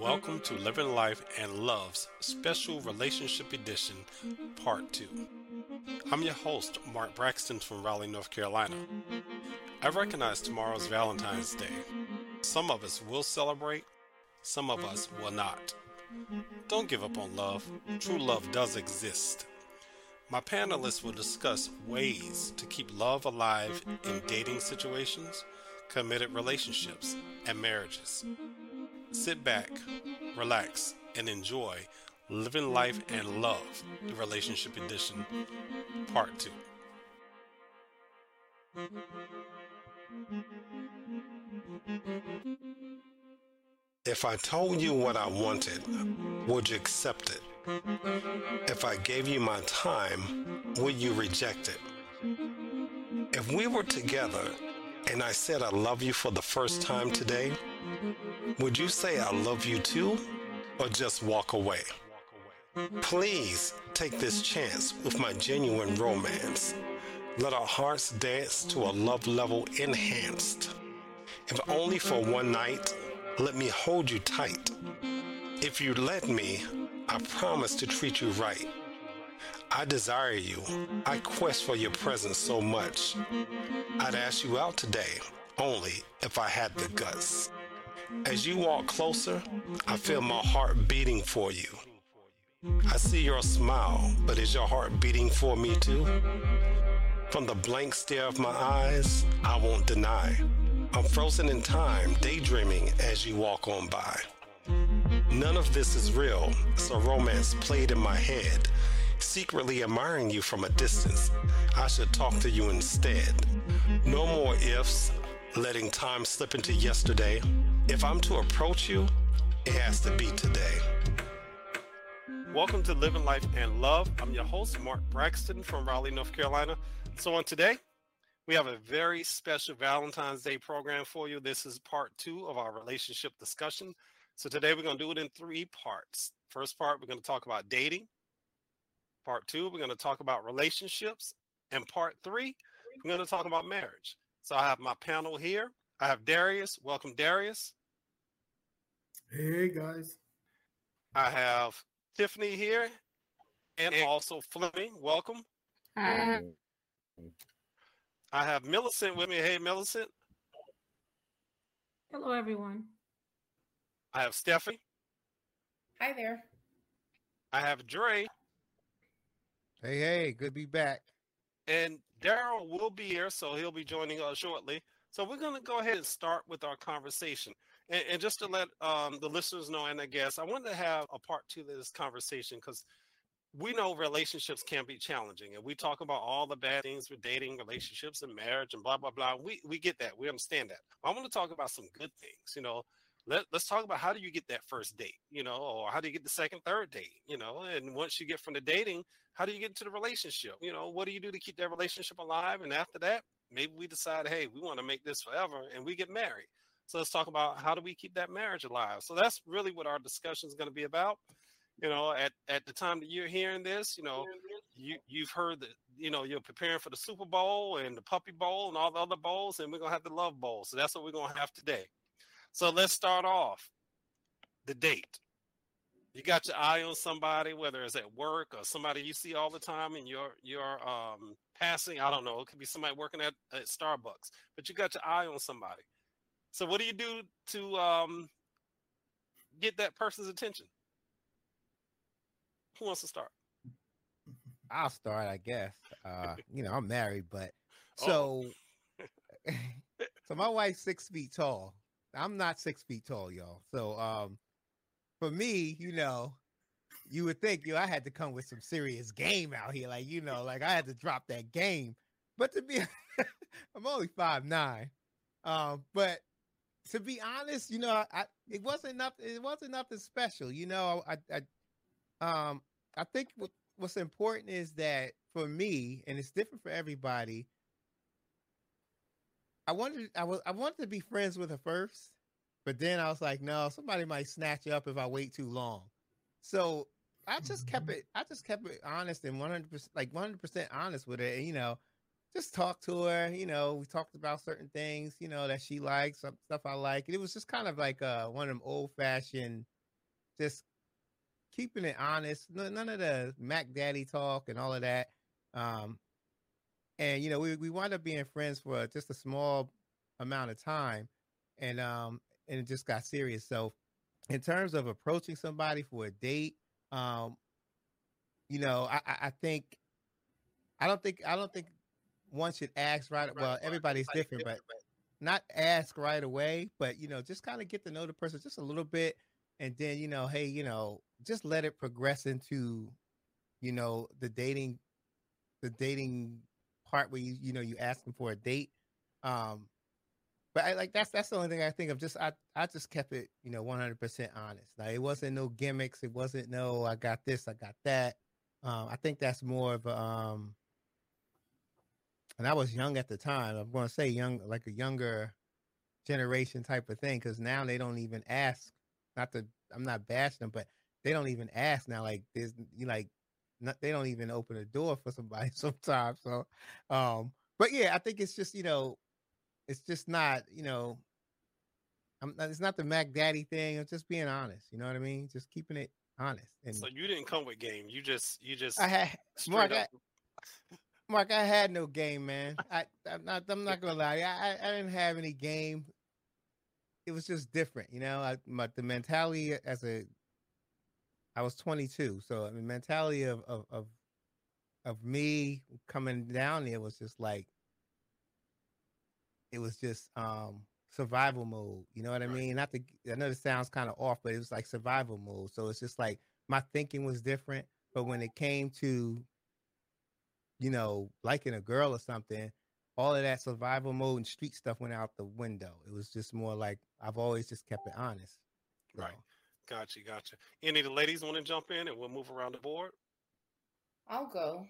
Welcome to Living Life and Love's Special Relationship Edition, Part 2. I'm your host, Mark Braxton from Raleigh, North Carolina. I recognize tomorrow's Valentine's Day. Some of us will celebrate, some of us will not. Don't give up on love. True love does exist. My panelists will discuss ways to keep love alive in dating situations, committed relationships, and marriages. Sit back, relax, and enjoy Living Life and Love, the Relationship Edition, Part 2. If I told you what I wanted, would you accept it? If I gave you my time, would you reject it? If we were together and I said I love you for the first time today, would you say I love you too or just walk away? Please take this chance with my genuine romance. Let our hearts dance to a love level enhanced. If only for one night, let me hold you tight. If you let me, I promise to treat you right. I desire you. I quest for your presence so much. I'd ask you out today only if I had the guts. As you walk closer, I feel my heart beating for you. I see your smile, but is your heart beating for me too? From the blank stare of my eyes, I won't deny. I'm frozen in time, daydreaming as you walk on by. None of this is real. It's a romance played in my head, secretly admiring you from a distance. I should talk to you instead. No more ifs, letting time slip into yesterday. If I'm to approach you, it has to be today. Welcome to Living Life and Love. I'm your host, Mark Braxton from Raleigh, North Carolina. So, on today, we have a very special Valentine's Day program for you. This is part two of our relationship discussion. So, today we're going to do it in three parts. First part, we're going to talk about dating. Part two, we're going to talk about relationships. And part three, we're going to talk about marriage. So, I have my panel here. I have Darius. Welcome, Darius. Hey, guys. I have Tiffany here and also Fleming. Welcome. Hi. I have Millicent with me. Hey, Millicent. Hello, everyone. I have Stephanie. Hi there. I have Dre. Hey, hey, good to be back. And Daryl will be here, so he'll be joining us shortly. So we're going to go ahead and start with our conversation. And, and just to let um, the listeners know and I guess I wanted to have a part two of this conversation because we know relationships can be challenging and we talk about all the bad things with dating relationships and marriage and blah blah blah we we get that we understand that i want to talk about some good things you know let, let's talk about how do you get that first date you know or how do you get the second third date you know and once you get from the dating how do you get into the relationship? You know what do you do to keep that relationship alive? And after that maybe we decide hey we want to make this forever and we get married. So let's talk about how do we keep that marriage alive? So that's really what our discussion is going to be about you know at at the time that you're hearing this you know you you've heard that you know you're preparing for the super bowl and the puppy bowl and all the other bowls and we're gonna have the love bowl. So that's what we're gonna have today so let's start off the date you got your eye on somebody whether it's at work or somebody you see all the time and you're you're um passing i don't know it could be somebody working at, at starbucks but you got your eye on somebody so what do you do to um get that person's attention who wants to start? I'll start, I guess. Uh, you know, I'm married, but so so my wife's six feet tall. I'm not six feet tall, y'all. So um for me, you know, you would think you I had to come with some serious game out here. Like, you know, like I had to drop that game. But to be I'm only five nine. Um, but to be honest, you know, I, I it wasn't enough, it wasn't nothing special, you know. I I um, I think what, what's important is that for me, and it's different for everybody. I wanted I was I wanted to be friends with her first, but then I was like, no, somebody might snatch you up if I wait too long. So I just kept it. I just kept it honest and one hundred percent, like one hundred percent honest with it. And, you know, just talk to her. You know, we talked about certain things, you know, that she likes, some stuff I like. It was just kind of like uh, one of them old fashioned, just keeping it honest. None of the Mac Daddy talk and all of that. Um, and you know, we we wound up being friends for just a small amount of time, and um, and it just got serious. So, in terms of approaching somebody for a date, um, you know, I, I think I don't think I don't think one should ask right. Well, everybody's different, but not ask right away. But you know, just kind of get to know the person just a little bit, and then you know, hey, you know, just let it progress into, you know, the dating, the dating part where you you know you ask them for a date. Um, but I like that's that's the only thing I think of. Just I I just kept it you know one hundred percent honest. Now it wasn't no gimmicks. It wasn't no I got this I got that. Um, I think that's more of a, um, and I was young at the time. I'm going to say young, like a younger generation type of thing, because now they don't even ask. Not to, I'm not bashing them, but they don't even ask now. Like there's, you like, not, they don't even open a door for somebody sometimes. So, um, but yeah, I think it's just you know, it's just not you know, I'm, it's not the Mac Daddy thing. It's just being honest. You know what I mean? Just keeping it honest. And so you didn't come with game. You just you just I had Mark. I, Mark, I had no game, man. I I'm not I'm not gonna lie. I I didn't have any game. It was just different, you know. I my the mentality as a I was 22, so the mentality of of of of me coming down there was just like it was just um survival mode. You know what I mean? Not to I know this sounds kind of off, but it was like survival mode. So it's just like my thinking was different. But when it came to, you know, liking a girl or something, all of that survival mode and street stuff went out the window. It was just more like I've always just kept it honest. Right. Gotcha, gotcha. Any of the ladies want to jump in and we'll move around the board? I'll go.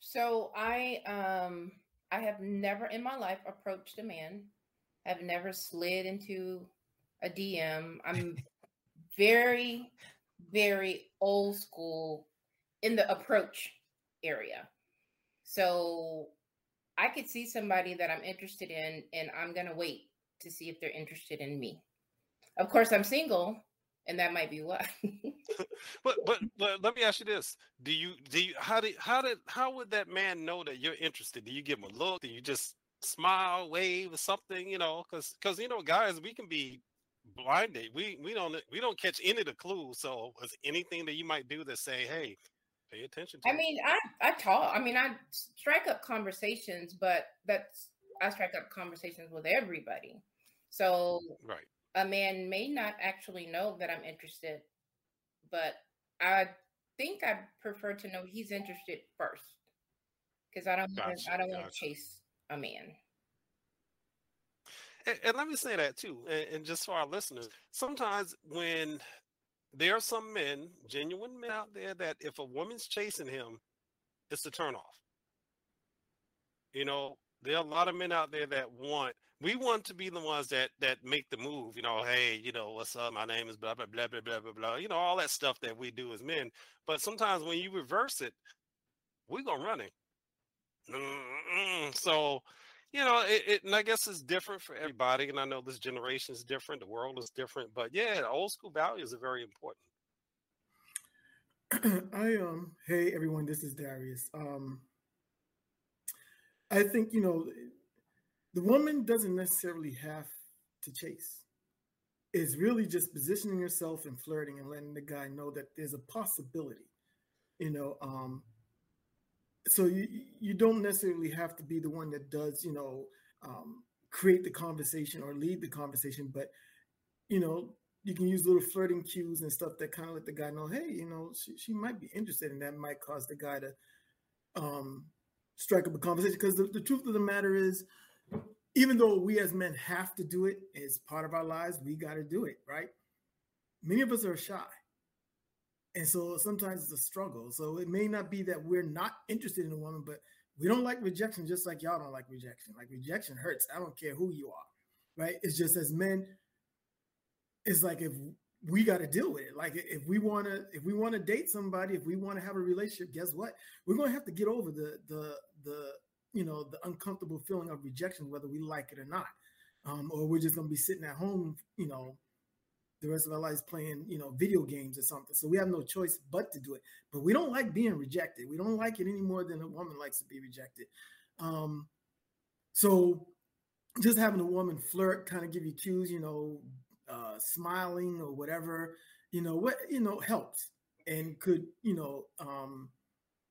So I um I have never in my life approached a man I have never slid into a DM. I'm very, very old school in the approach area. So I could see somebody that I'm interested in, and I'm going to wait to see if they're interested in me. Of course, I'm single, and that might be why. but but but let me ask you this: Do you do you how did how did how would that man know that you're interested? Do you give him a look? Do you just smile, wave, or something, you know, because because you know, guys, we can be blinded. We we don't we don't catch any of the clues. So, is anything that you might do to say, hey, pay attention to? I mean, I I talk. I mean, I strike up conversations, but that's I strike up conversations with everybody. So, right, a man may not actually know that I'm interested, but I think I prefer to know he's interested first because I don't gotcha, wanna, I don't gotcha. want to chase a man. And, and let me say that too, and, and just for our listeners, sometimes when there are some men, genuine men out there, that if a woman's chasing him, it's a turnoff. You know, there are a lot of men out there that want we want to be the ones that that make the move you know hey you know what's up my name is blah blah blah blah blah blah blah you know all that stuff that we do as men but sometimes when you reverse it we go running so, you know, it, it, and I guess it's different for everybody. And I know this generation is different, the world is different, but yeah, old school values are very important. I um hey everyone, this is Darius. Um I think you know the woman doesn't necessarily have to chase. It's really just positioning yourself and flirting and letting the guy know that there's a possibility. You know, um, so you you don't necessarily have to be the one that does you know um, create the conversation or lead the conversation, but you know you can use little flirting cues and stuff that kind of let the guy know, hey, you know, she, she might be interested, and that might cause the guy to um, strike up a conversation. Because the, the truth of the matter is, even though we as men have to do it as part of our lives, we got to do it, right? Many of us are shy. And so sometimes it's a struggle. So it may not be that we're not interested in a woman, but we don't like rejection just like y'all don't like rejection. Like rejection hurts. I don't care who you are, right? It's just as men, it's like if we got to deal with it. Like if we want to, if we want to date somebody, if we want to have a relationship, guess what? We're to have to get over the the the you know, the uncomfortable feeling of rejection, whether we like it or not, um, or we're just going to be sitting at home, you know, the rest of our lives playing, you know, video games or something. So we have no choice but to do it. But we don't like being rejected. We don't like it any more than a woman likes to be rejected. Um, so just having a woman flirt, kind of give you cues, you know, uh, smiling or whatever, you know, what you know helps and could, you know, um,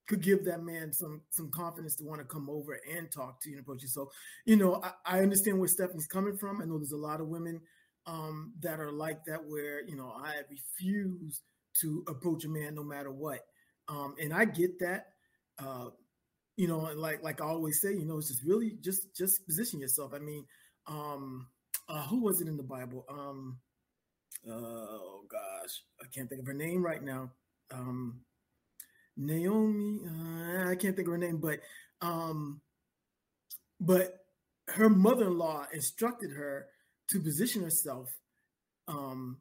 could give that man some some confidence to want to come over and talk to you and approach you. So, you know, I, I understand where Stephanie's coming from. I know there's a lot of women um, that are like that, where you know I refuse to approach a man no matter what, um, and I get that. Uh, you know, like like I always say, you know, it's just really just just position yourself. I mean, um, uh, who was it in the Bible? Um, uh, oh gosh, I can't think of her name right now. Um, Naomi, uh, I can't think of her name, but um, but her mother-in-law instructed her to position herself um,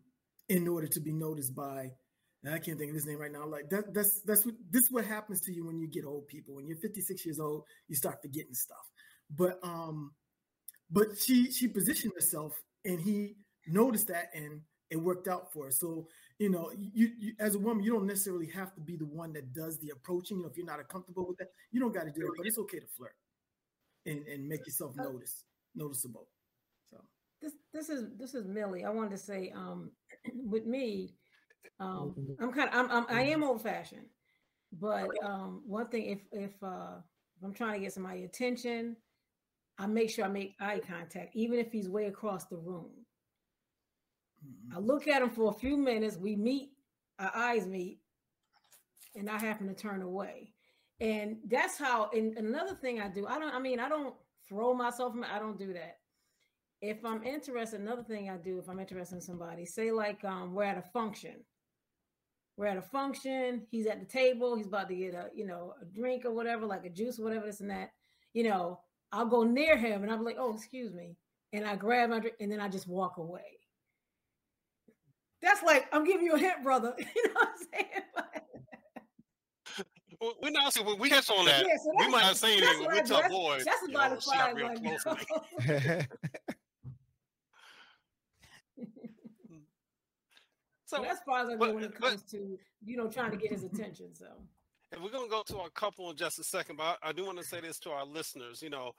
in order to be noticed by I can't think of his name right now. Like that, that's that's what this is what happens to you when you get old people. When you're 56 years old, you start forgetting stuff. But um, but she she positioned herself and he noticed that and it worked out for her. So you know, you, you as a woman, you don't necessarily have to be the one that does the approaching. You know, if you're not comfortable with that, you don't got to do it. But it's okay to flirt and and make yourself notice noticeable So this this is this is Millie. I wanted to say, um, with me, um, I'm kind of I'm, I'm I am old fashioned, but um, one thing if if uh, if I'm trying to get somebody attention, I make sure I make eye contact, even if he's way across the room. I look at him for a few minutes. We meet, our eyes meet, and I happen to turn away. And that's how. And another thing I do, I don't. I mean, I don't throw myself. I don't do that if I'm interested, another thing I do if I'm interested in somebody, say like um, we're at a function. We're at a function, he's at the table, he's about to get a, you know, a drink or whatever, like a juice or whatever, this and that. You know, I'll go near him and I'm like, oh, excuse me. And I grab my drink and then I just walk away. That's like, I'm giving you a hint, brother. you know what I'm saying? we're not saying we catch on that. Yeah, so we might not say anything. We tell boys. That's about you know, a five. Like, So that's far as I go when it comes but, to you know trying to get his attention. So. And we're gonna go to our couple in just a second, but I, I do want to say this to our listeners. You know,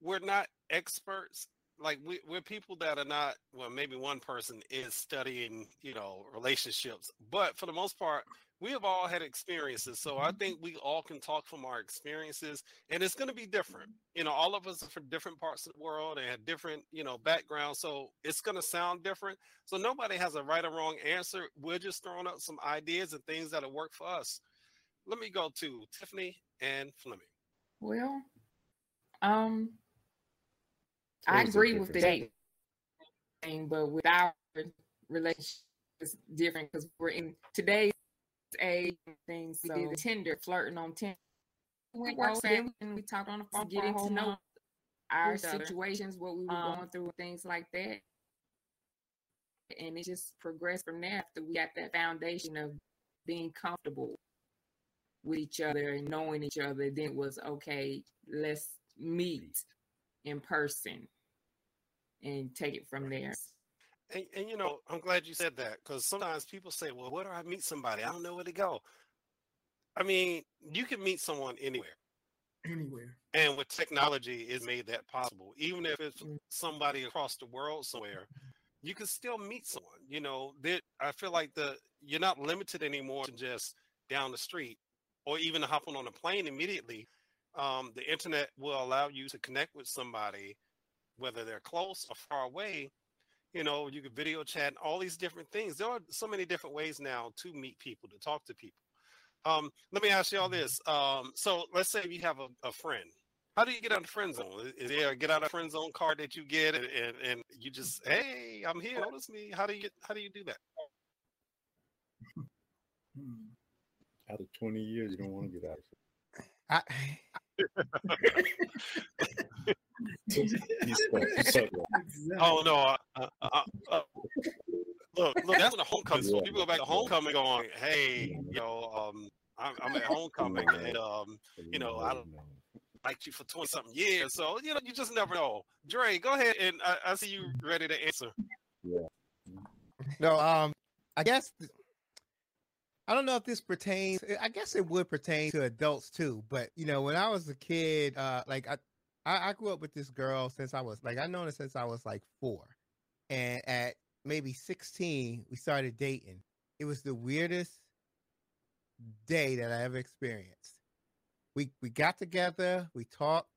we're not experts. Like we, we're people that are not. Well, maybe one person is studying, you know, relationships, but for the most part, we have all had experiences. So I mm-hmm. think we all can talk from our experiences and it's going to be different. You know, all of us are from different parts of the world and have different, you know, backgrounds. So it's going to sound different. So nobody has a right or wrong answer. We're just throwing out some ideas and things that'll work for us. Let me go to Tiffany and Fleming. Well, um, I agree with the date thing, but with our relationship, it's different because we're in today's age things. So. We did the Tinder, flirting on Tinder. We worked and we talked on the phone, getting to know our situations, what we were um, going through, things like that. And it just progressed from there after we got that foundation of being comfortable with each other and knowing each other. Then it was okay, let's meet in person and take it from there. And, and you know, I'm glad you said that because sometimes people say, well, where do I meet somebody? I don't know where to go. I mean, you can meet someone anywhere. Anywhere. And with technology, it's made that possible. Even if it's mm. somebody across the world somewhere, you can still meet someone. You know, that I feel like the you're not limited anymore to just down the street or even hopping on a plane immediately. Um, the internet will allow you to connect with somebody, whether they're close or far away, you know you can video chat and all these different things. There are so many different ways now to meet people to talk to people. Um, let me ask you all mm-hmm. this um, so let's say you have a, a, friend. How do you get out of friend zone? Is there a get out of friend zone card that you get and, and, and you just hey i'm here notice me. How do you get how do you do that? After 20 years you don't want to get out of it. I, oh no! Uh, uh, uh, look, look, that's when the homecoming. So people go back to homecoming, going, "Hey, you know, um, I'm, I'm at homecoming, and um, you know, I don't." liked you for 20 something years. So, you know, you just never know. Dre, go ahead and I, I see you ready to answer. Yeah. No, um, I guess I don't know if this pertains. I guess it would pertain to adults too. But you know, when I was a kid, uh, like I, I, I grew up with this girl since I was like I known her since I was like four, and at maybe sixteen we started dating. It was the weirdest day that I ever experienced. We we got together, we talked.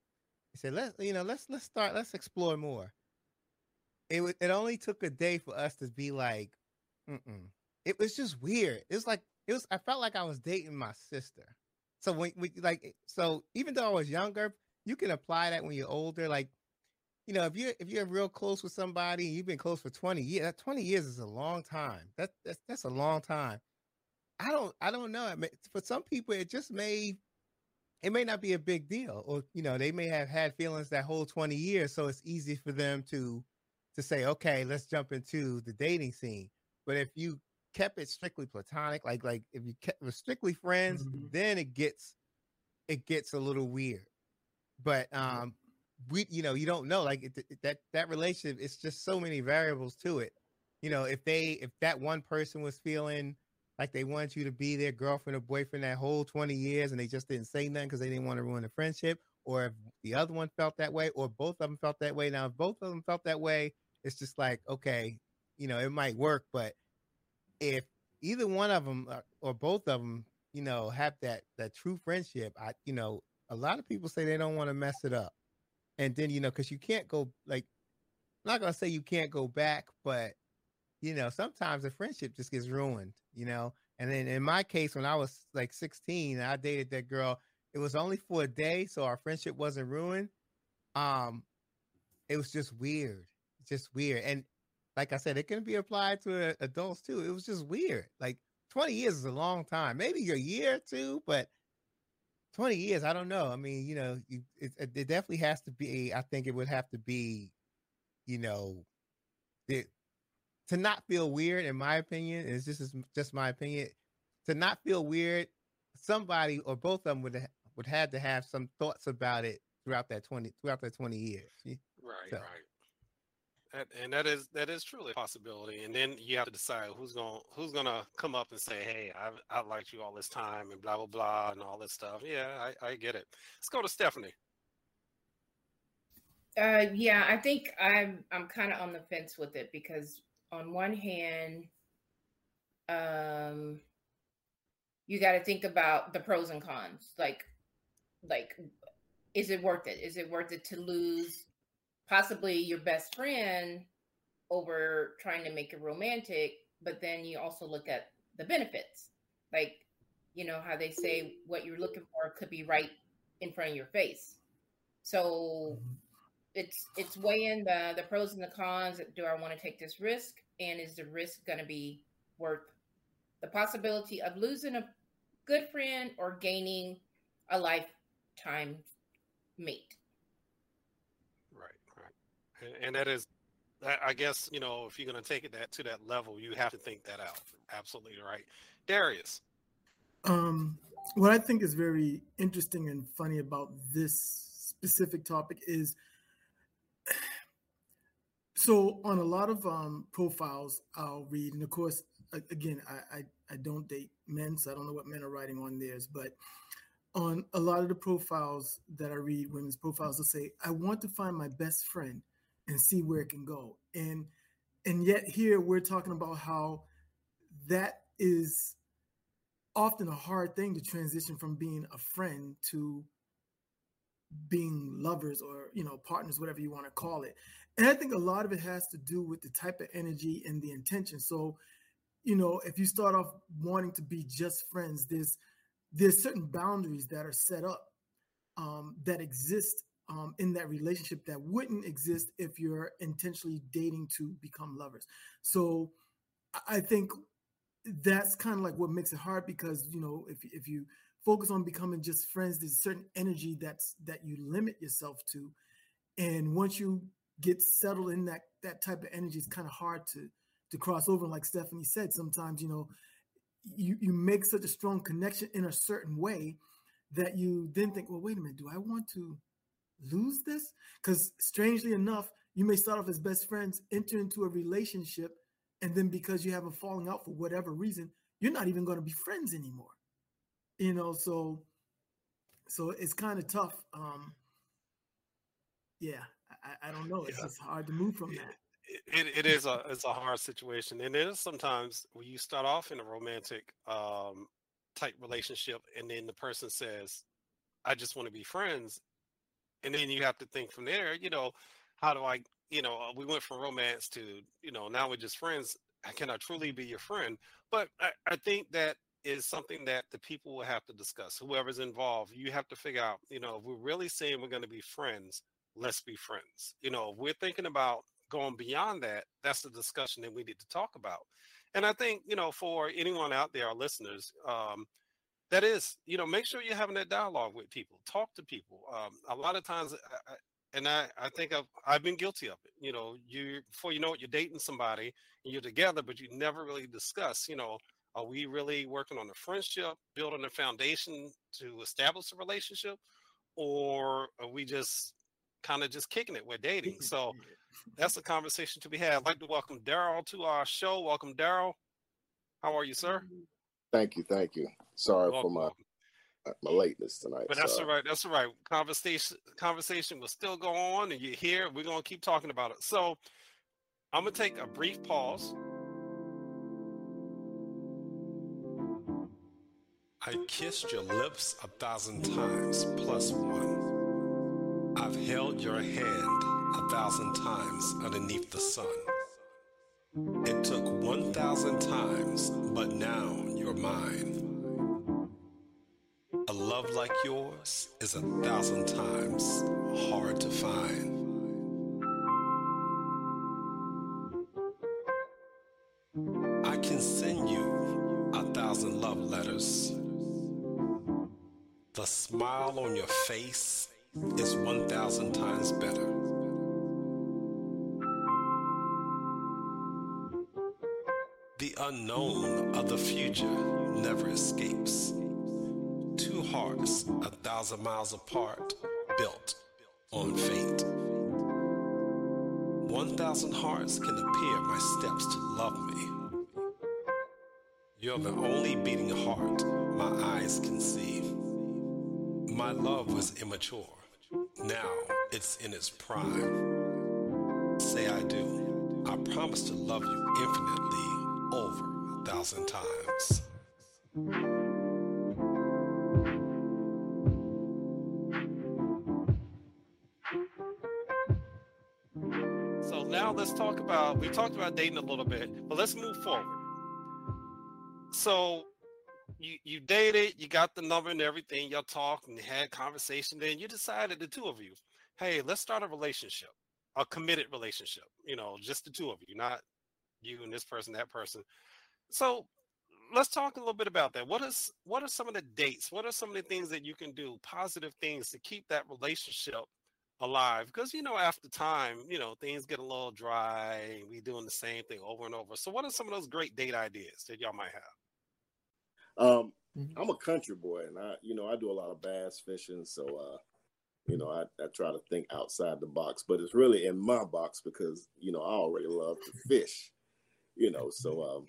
I said, let's you know, let's let's start, let's explore more. It was it only took a day for us to be like, Mm-mm. it was just weird. It was like it was. I felt like I was dating my sister. So when we like, eh, so even though I was younger, you can apply that when you're older. Like, you know, if you're if you're real close with somebody and you've been close for 20 years, that 20 years is a long time. That that's that's a long time. I don't I don't know. For some people, it just may it may not be a big deal, or you know, they may have had feelings that whole 20 years, so it's easy for them to to say, okay, let's jump into the dating scene. But if you kept it strictly platonic, like like if you kept was strictly friends, mm-hmm. then it gets it gets a little weird. But um we you know, you don't know like it, that that relationship it's just so many variables to it. You know, if they if that one person was feeling like they wanted you to be their girlfriend or boyfriend that whole 20 years and they just didn't say nothing because they didn't want to ruin the friendship or if the other one felt that way or both of them felt that way now if both of them felt that way it's just like okay you know it might work but if either one of them uh, or both of them, you know, have that that true friendship, I, you know, a lot of people say they don't want to mess it up, and then you know, because you can't go like, I'm not gonna say you can't go back, but you know, sometimes the friendship just gets ruined, you know. And then in my case, when I was like 16, I dated that girl. It was only for a day, so our friendship wasn't ruined. Um, it was just weird, just weird. And like I said, it can be applied to uh, adults too. It was just weird. Like 20 years is a long time. Maybe a year or two, but 20 years, I don't know. I mean, you know, you, it, it definitely has to be, I think it would have to be, you know, it, to not feel weird, in my opinion, and it's just just my opinion. To not feel weird, somebody or both of them would have, would have to have some thoughts about it throughout that twenty throughout that twenty years. Right, so. right. That, and that is that is truly a possibility. And then you have to decide who's going who's going to come up and say, "Hey, I've I liked you all this time," and blah blah blah, and all this stuff. Yeah, I, I get it. Let's go to Stephanie. Uh, yeah, I think I'm I'm kind of on the fence with it because on one hand, um, you got to think about the pros and cons. Like, like, is it worth it? Is it worth it to lose possibly your best friend over trying to make it romantic, but then you also look at the benefits. Like, you know, how they say what you're looking for could be right in front of your face. So mm-hmm. it's it's weighing the the pros and the cons. Do I want to take this risk? And is the risk going to be worth the possibility of losing a good friend or gaining a lifetime mate? And that is I guess you know if you're going to take it that to that level, you have to think that out. Absolutely right, Darius. Um, what I think is very interesting and funny about this specific topic is so on a lot of um, profiles I'll read, and of course, again, I, I I don't date men, so I don't know what men are writing on theirs, but on a lot of the profiles that I read, women's profiles, they'll say, "I want to find my best friend." And see where it can go. And and yet here we're talking about how that is often a hard thing to transition from being a friend to being lovers or you know partners whatever you want to call it and i think a lot of it has to do with the type of energy and the intention so you know if you start off wanting to be just friends there's there's certain boundaries that are set up um, that exist um, in that relationship that wouldn't exist if you're intentionally dating to become lovers. So I think that's kind of like what makes it hard because you know if if you focus on becoming just friends, there's a certain energy that's that you limit yourself to, and once you get settled in that that type of energy, it's kind of hard to to cross over. Like Stephanie said, sometimes you know you you make such a strong connection in a certain way that you then think, well, wait a minute, do I want to lose this? Because strangely enough, you may start off as best friends, enter into a relationship, and then because you have a falling out for whatever reason, you're not even going to be friends anymore. You know, so so it's kind of tough. Um, yeah, I, I don't know. It's yeah. just hard to move from that. It, it is a it's a hard situation, and it is sometimes when you start off in a romantic um, type relationship, and then the person says, "I just want to be friends," and then you have to think from there. You know, how do I? You know, uh, we went from romance to you know now we're just friends. Can I truly be your friend? But I, I think that is something that the people will have to discuss. Whoever's involved, you have to figure out. You know, if we're really saying we're going to be friends, let's be friends. You know, if we're thinking about going beyond that, that's the discussion that we need to talk about. And I think, you know, for anyone out there, our listeners, um, that is, you know, make sure you're having that dialogue with people, talk to people. Um, a lot of times, I, and I, I think I've, I've been guilty of it. You know, you before you know it, you're dating somebody and you're together, but you never really discuss, you know, are we really working on a friendship, building a foundation to establish a relationship, or are we just kind of just kicking it? We're dating. So that's a conversation to be had. I'd like to welcome Daryl to our show. Welcome, Daryl. How are you, sir? Mm-hmm. Thank you, thank you. Sorry welcome. for my uh, my lateness tonight. But that's all right. That's all right. Conversation conversation will still go on, and you're here. We're gonna keep talking about it. So I'm gonna take a brief pause. I kissed your lips a thousand times plus one. I've held your hand a thousand times underneath the sun. It took 1,000 times, but now you're mine. A love like yours is a thousand times hard to find. I can send you a thousand love letters. The smile on your face is 1,000 times better. The unknown of the future never escapes. Two hearts a thousand miles apart, built on fate. One thousand hearts can appear my steps to love me. You're the only beating heart my eyes can see. My love was immature. Now it's in its prime. Say I do. I promise to love you infinitely over a thousand times. So now let's talk about we talked about dating a little bit, but let's move forward. So you you dated, you got the number and everything, y'all talked and had conversation, then you decided the two of you, hey, let's start a relationship, a committed relationship, you know, just the two of you, not you and this person, that person. So let's talk a little bit about that. What is what are some of the dates? What are some of the things that you can do, positive things to keep that relationship alive? Because you know, after time, you know, things get a little dry. We doing the same thing over and over. So, what are some of those great date ideas that y'all might have? Um, mm-hmm. I'm a country boy, and I, you know, I do a lot of bass fishing. So, uh, you know, I, I try to think outside the box, but it's really in my box because you know I already love to fish you know. So um,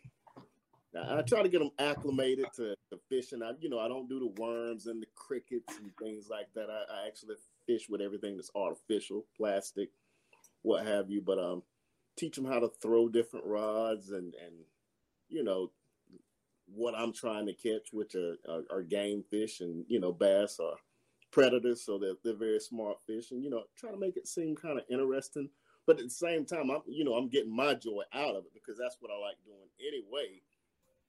I, I try to get them acclimated to, to fishing. I, you know, I don't do the worms and the crickets and things like that. I, I actually fish with everything that's artificial, plastic, what have you. But um, teach them how to throw different rods and and you know what I'm trying to catch, which are, are, are game fish and you know bass are predators, so they're, they're very smart fish, and you know try to make it seem kind of interesting but at the same time, I'm you know I'm getting my joy out of it because that's what I like doing anyway.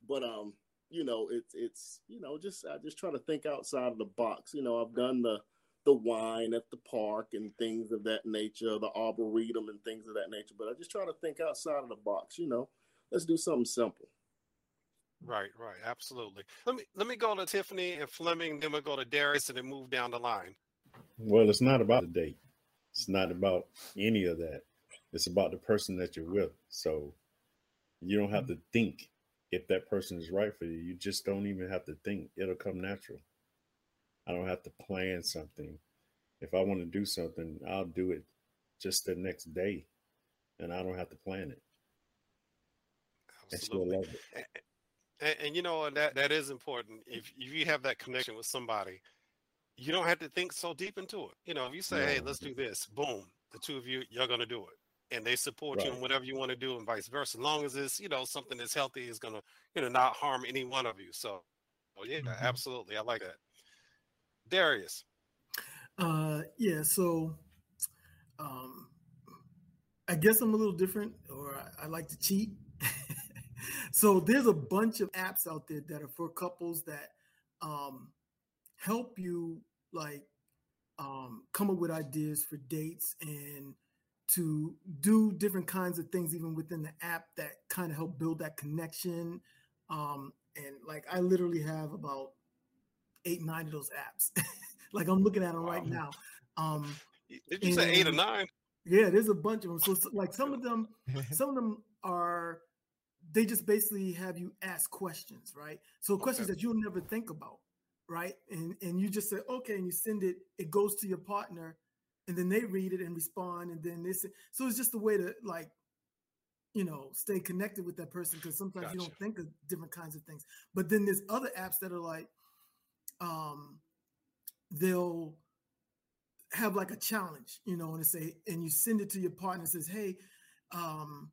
But um, you know, it's it's you know just I just try to think outside of the box. You know, I've done the the wine at the park and things of that nature, the arboretum and things of that nature. But I just try to think outside of the box. You know, let's do something simple. Right, right, absolutely. Let me let me go to Tiffany and Fleming, then we'll go to Darius and then move down the line. Well, it's not about the date. It's not about any of that. It's about the person that you're with. So you don't have to think if that person is right for you. You just don't even have to think. It'll come natural. I don't have to plan something. If I want to do something, I'll do it just the next day, and I don't have to plan it. Absolutely. And, and, and, you know that that is important. If if you have that connection with somebody, you don't have to think so deep into it. You know, if you say, no. "Hey, let's do this," boom, the two of you, you're gonna do it, and they support right. you in whatever you want to do, and vice versa. As long as it's you know something that's healthy, is gonna you know not harm any one of you. So, oh, yeah, mm-hmm. absolutely, I like that. Darius. Uh, yeah. So, um, I guess I'm a little different, or I, I like to cheat. so there's a bunch of apps out there that are for couples that um, help you like um, come up with ideas for dates and to do different kinds of things even within the app that kind of help build that connection. Um, and like i literally have about eight nine of those apps. Like i'm looking at them right now. Um, did you and, say eight or nine? Yeah there's a bunch of them so, so like some of them some of them are they just basically have you ask questions right? So questions okay. that you'll never think about right? And and you just say okay, and you send it. It goes to your partner, and then they read it and respond, and then this. So it's just a way to like, you know, stay connected with that person because sometimes gotcha. you don't think of different kinds of things. But then there's other apps that are like, um, they'll have like a challenge, you know, and say, and you send it to your partner and says, hey, um,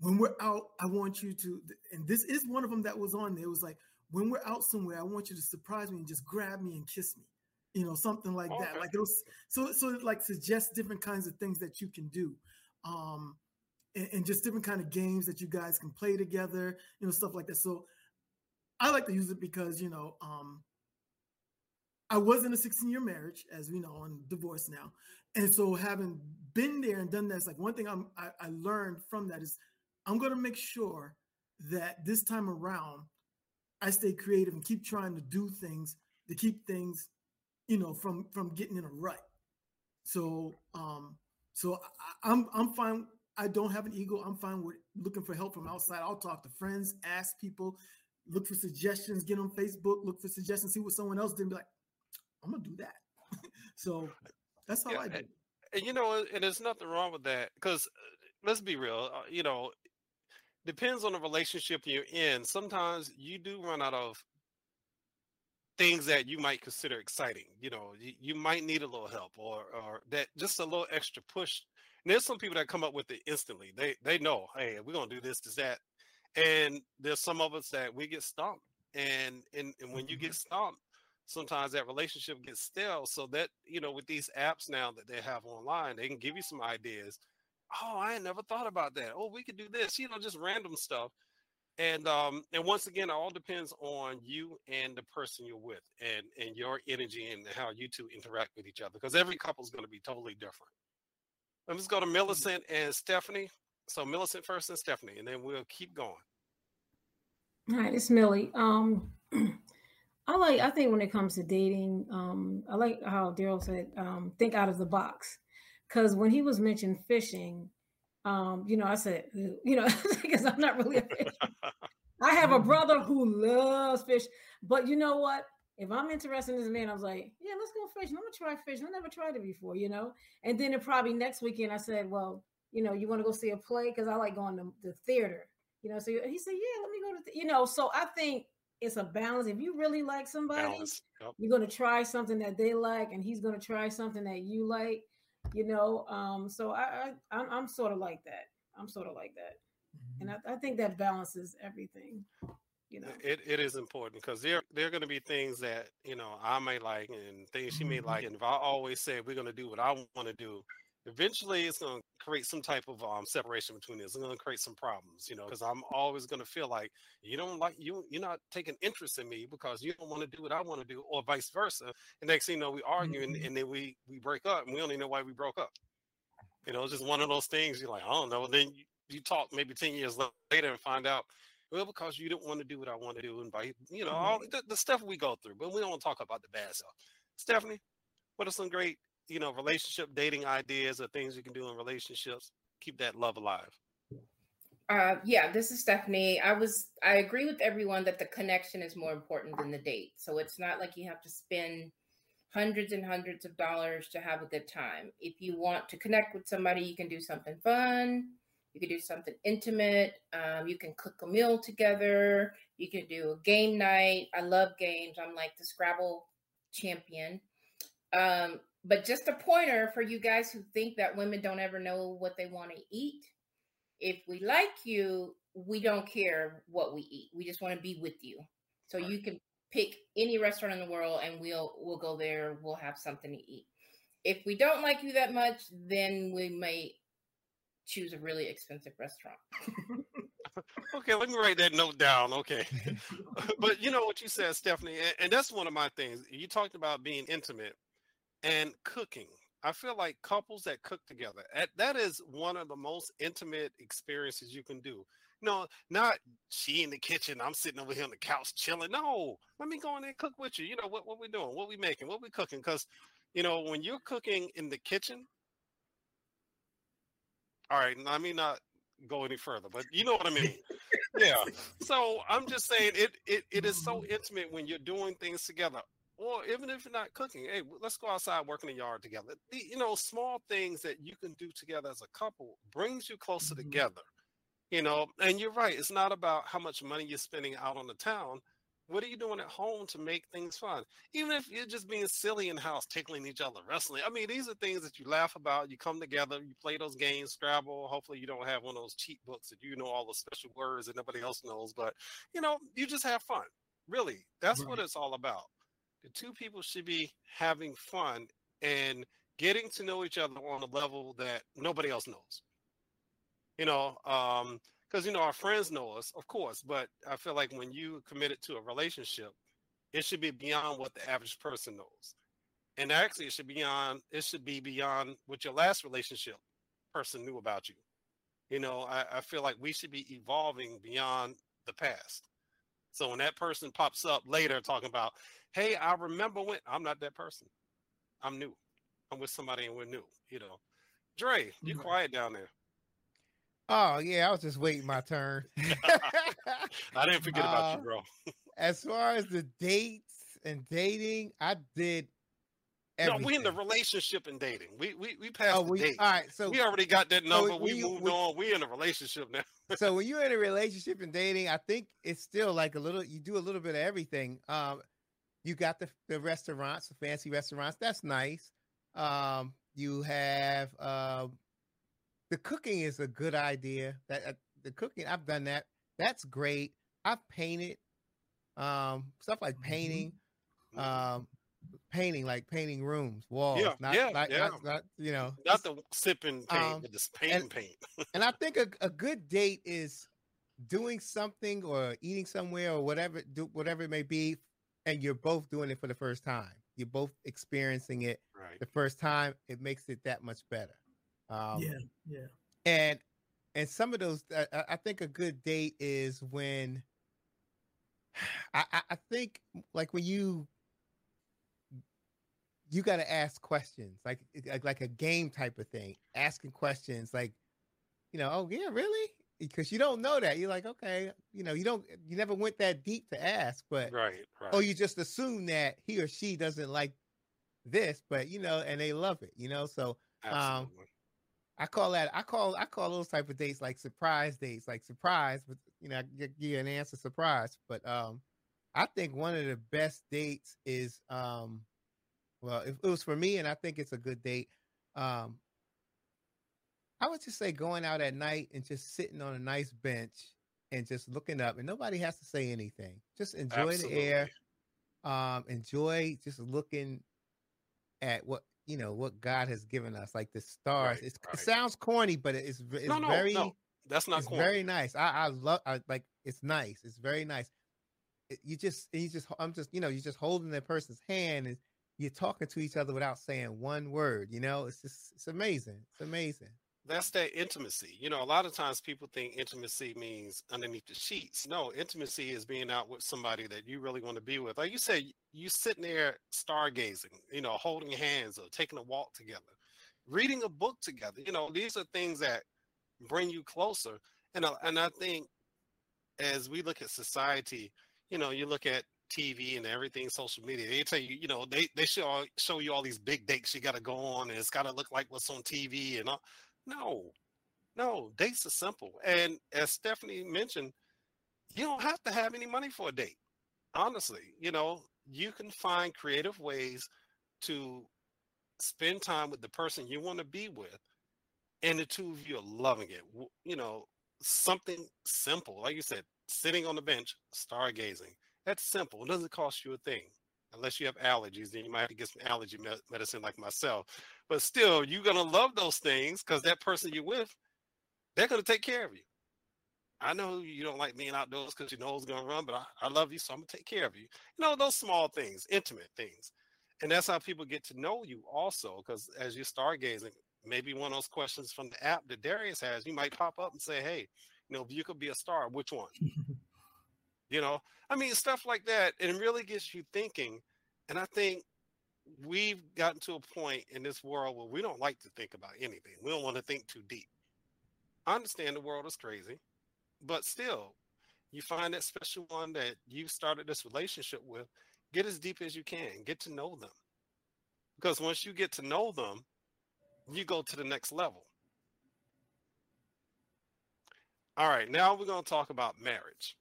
when we're out, I want you to, and this is one of them that was on there. It was like, when we're out somewhere, I want you to surprise me and just grab me and kiss me. You know, something like okay. that. Like it'll so so it like suggests different kinds of things that you can do. Um and, and just different kind of games that you guys can play together, you know, stuff like that. So I like to use it because, you know, um I was in a 16 year marriage, as we know, I'm divorced now. And so having been there and done that, it's like one thing I'm, I, I learned from that is I'm going to make sure that this time around I stay creative and keep trying to do things to keep things, you know, from from getting in a rut. So um, so I, I'm I'm fine. I don't have an ego. I'm fine with looking for help from outside. I'll talk to friends, ask people, look for suggestions, get on Facebook, look for suggestions, see what someone else did, and be like, I'm gonna do that. so that's how yeah, I do. And, and, you know, and there's nothing wrong with that because uh, let's be real. Uh, you know, depends on the relationship you're in. Sometimes you do run out of things that you might consider exciting. You know, you, you might need a little help or or that just a little extra push. And there's some people that come up with it instantly. They they know, hey, we're gonna do this, this, that. And there's some of us that we get stumped. And and, and when you get mm-hmm. stumped, sometimes that relationship gets stale. So that, you know, with these apps now that they have online, they can give you some ideas oh, I never thought about that. Oh, we could do this, you know, just random stuff. And um, and once again, it all depends on you and the person you're with and and your energy and how you two interact with each other because every couple is going to be totally different. Let's go to mm-hmm. Millicent and Stephanie. So Millicent first and Stephanie, and then we'll keep going. All right, it's Millie. Um, I like. I think when it comes to dating, um, I like how Daryl said, um, think out of the box because when he was mentioned fishing, um, you know, I said, you know, because I'm not really a fish. I have a brother who loves fish, but you know what? If I'm interested in this man, I was like, yeah, let's go fishing. I'm gonna try fishing. I never tried it before, you know. And then it probably next weekend, I said, well, you know, you want to go see a play because I like going to the theater, you know. So he said, yeah, let me go to, the, you know. So I think it's a balance. If you really like somebody, yep. you're gonna try something that they like, and he's gonna try something that you like you know um so i, I I'm, I'm sort of like that i'm sort of like that mm-hmm. and I, I think that balances everything you know it, it is important because there there are going to be things that you know i may like and things she may mm-hmm. like and if i always say we're going to do what i want to do eventually it's going to create some type of um, separation between us. It's going to create some problems, you know, because I'm always going to feel like you don't like you, you're not taking interest in me because you don't want to do what I want to do, or vice versa. And next thing you know, we argue mm-hmm. and, and, then we we break up, and we don't even know why we broke up. You know, it's just one of those things. You're like, I don't know. Then you, you talk maybe ten years later and find out. Well, because you didn't want to do what I want to do, and by you know all the, the stuff we go through, but we don't talk about the bad stuff. Stephanie, what are some great you know, relationship dating ideas or things you can do in relationships, keep that love alive. Uh, yeah, this is Stephanie. I was I agree with everyone that the connection is more important than the date. So it's not like you have to spend hundreds and hundreds of dollars to have a good time. If you want to connect with somebody, you can do something fun. You can do something intimate. Um, you can cook a meal together. You can do a game night. I love games. I'm like the Scrabble champion. Um, but just a pointer for you guys who think that women don't ever know what they want to eat. If we like you, we don't care what we eat. We just want to be with you. So you can pick any restaurant in the world and we'll we'll go there. We'll have something to eat. If we don't like you that much, then we may choose a really expensive restaurant. okay, let me write that note down. Okay. but you know what you said, Stephanie, and, and that's one of my things. You talked about being intimate and cooking. I feel like couples that cook together, that is one of the most intimate experiences you can do. No, not she in the kitchen. I'm sitting over here on the couch chilling. No, let me go in there and cook with you. You know what, what we doing? What we making? What we cooking? Because you know when you're cooking in the kitchen. All right, let me not go any further, but you know what I mean. yeah. So I'm just saying it, it it is so intimate when you're doing things together. Or even if you're not cooking, hey, let's go outside work in the yard together. The, you know, small things that you can do together as a couple brings you closer mm-hmm. together you know and you're right it's not about how much money you're spending out on the town what are you doing at home to make things fun even if you're just being silly in the house tickling each other wrestling i mean these are things that you laugh about you come together you play those games scrabble hopefully you don't have one of those cheat books that you know all the special words that nobody else knows but you know you just have fun really that's right. what it's all about the two people should be having fun and getting to know each other on a level that nobody else knows you know, um, because you know our friends know us, of course, but I feel like when you committed to a relationship, it should be beyond what the average person knows, and actually, it should be beyond. It should be beyond what your last relationship person knew about you. You know, I, I feel like we should be evolving beyond the past. So when that person pops up later talking about, hey, I remember when I'm not that person. I'm new. I'm with somebody and we're new, you know. Dre, you mm-hmm. quiet down there. Oh yeah, I was just waiting my turn. I didn't forget about uh, you, bro. as far as the dates and dating, I did. Everything. No, we in the relationship and dating. We we we passed oh, we, the date. All right, so we already got that number. So we, we moved we, on. We in a relationship now. so when you're in a relationship and dating, I think it's still like a little. You do a little bit of everything. Um, you got the the restaurants, the fancy restaurants. That's nice. Um, you have um the cooking is a good idea. That uh, the cooking, I've done that. That's great. I've painted um stuff like mm-hmm. painting, mm-hmm. um painting like painting rooms, walls. Yeah, not, yeah, not, yeah. Not, not, you know, not the sipping paint, um, but just painting and, paint. and I think a, a good date is doing something or eating somewhere or whatever, do whatever it may be, and you're both doing it for the first time. You're both experiencing it right. the first time. It makes it that much better. Um, yeah, yeah. And and some of those, I, I think a good date is when I, I think like when you you got to ask questions like like like a game type of thing asking questions like you know oh yeah really because you don't know that you're like okay you know you don't you never went that deep to ask but right, right. or you just assume that he or she doesn't like this but you know and they love it you know so um, Absolutely. um I call that I call I call those type of dates like surprise dates, like surprise, but you know, give you an answer surprise. But um, I think one of the best dates is um, well, if it was for me, and I think it's a good date. Um, I would just say going out at night and just sitting on a nice bench and just looking up, and nobody has to say anything. Just enjoy Absolutely. the air. Um, enjoy just looking at what you know what God has given us, like the stars. Right, right. It sounds corny, but it's it's no, no, very no. That's not corny. very nice. I I love I like it's nice. It's very nice. It, you just you just I'm just you know you're just holding that person's hand and you're talking to each other without saying one word. You know, it's just it's amazing. It's amazing that's that intimacy. You know, a lot of times people think intimacy means underneath the sheets. No, intimacy is being out with somebody that you really want to be with. Like you said, you sitting there stargazing, you know, holding hands or taking a walk together, reading a book together. You know, these are things that bring you closer. And and I think as we look at society, you know, you look at TV and everything social media. They tell you, you know, they they show show you all these big dates you got to go on, and it's got to look like what's on TV and all. No, no, dates are simple. And as Stephanie mentioned, you don't have to have any money for a date. Honestly, you know, you can find creative ways to spend time with the person you want to be with, and the two of you are loving it. You know, something simple, like you said, sitting on the bench, stargazing. That's simple. It doesn't cost you a thing. Unless you have allergies, then you might have to get some allergy medicine like myself. But still, you're going to love those things because that person you're with, they're going to take care of you. I know you don't like being outdoors because your nose is going to run, but I, I love you, so I'm going to take care of you. You know, those small things, intimate things. And that's how people get to know you also, because as you're stargazing, maybe one of those questions from the app that Darius has, you might pop up and say, hey, you know, if you could be a star, which one? you know, I mean, stuff like that. And it really gets you thinking. And I think we've gotten to a point in this world where we don't like to think about anything. We don't want to think too deep. I understand the world is crazy, but still, you find that special one that you started this relationship with, get as deep as you can, get to know them. Because once you get to know them, you go to the next level. All right, now we're going to talk about marriage.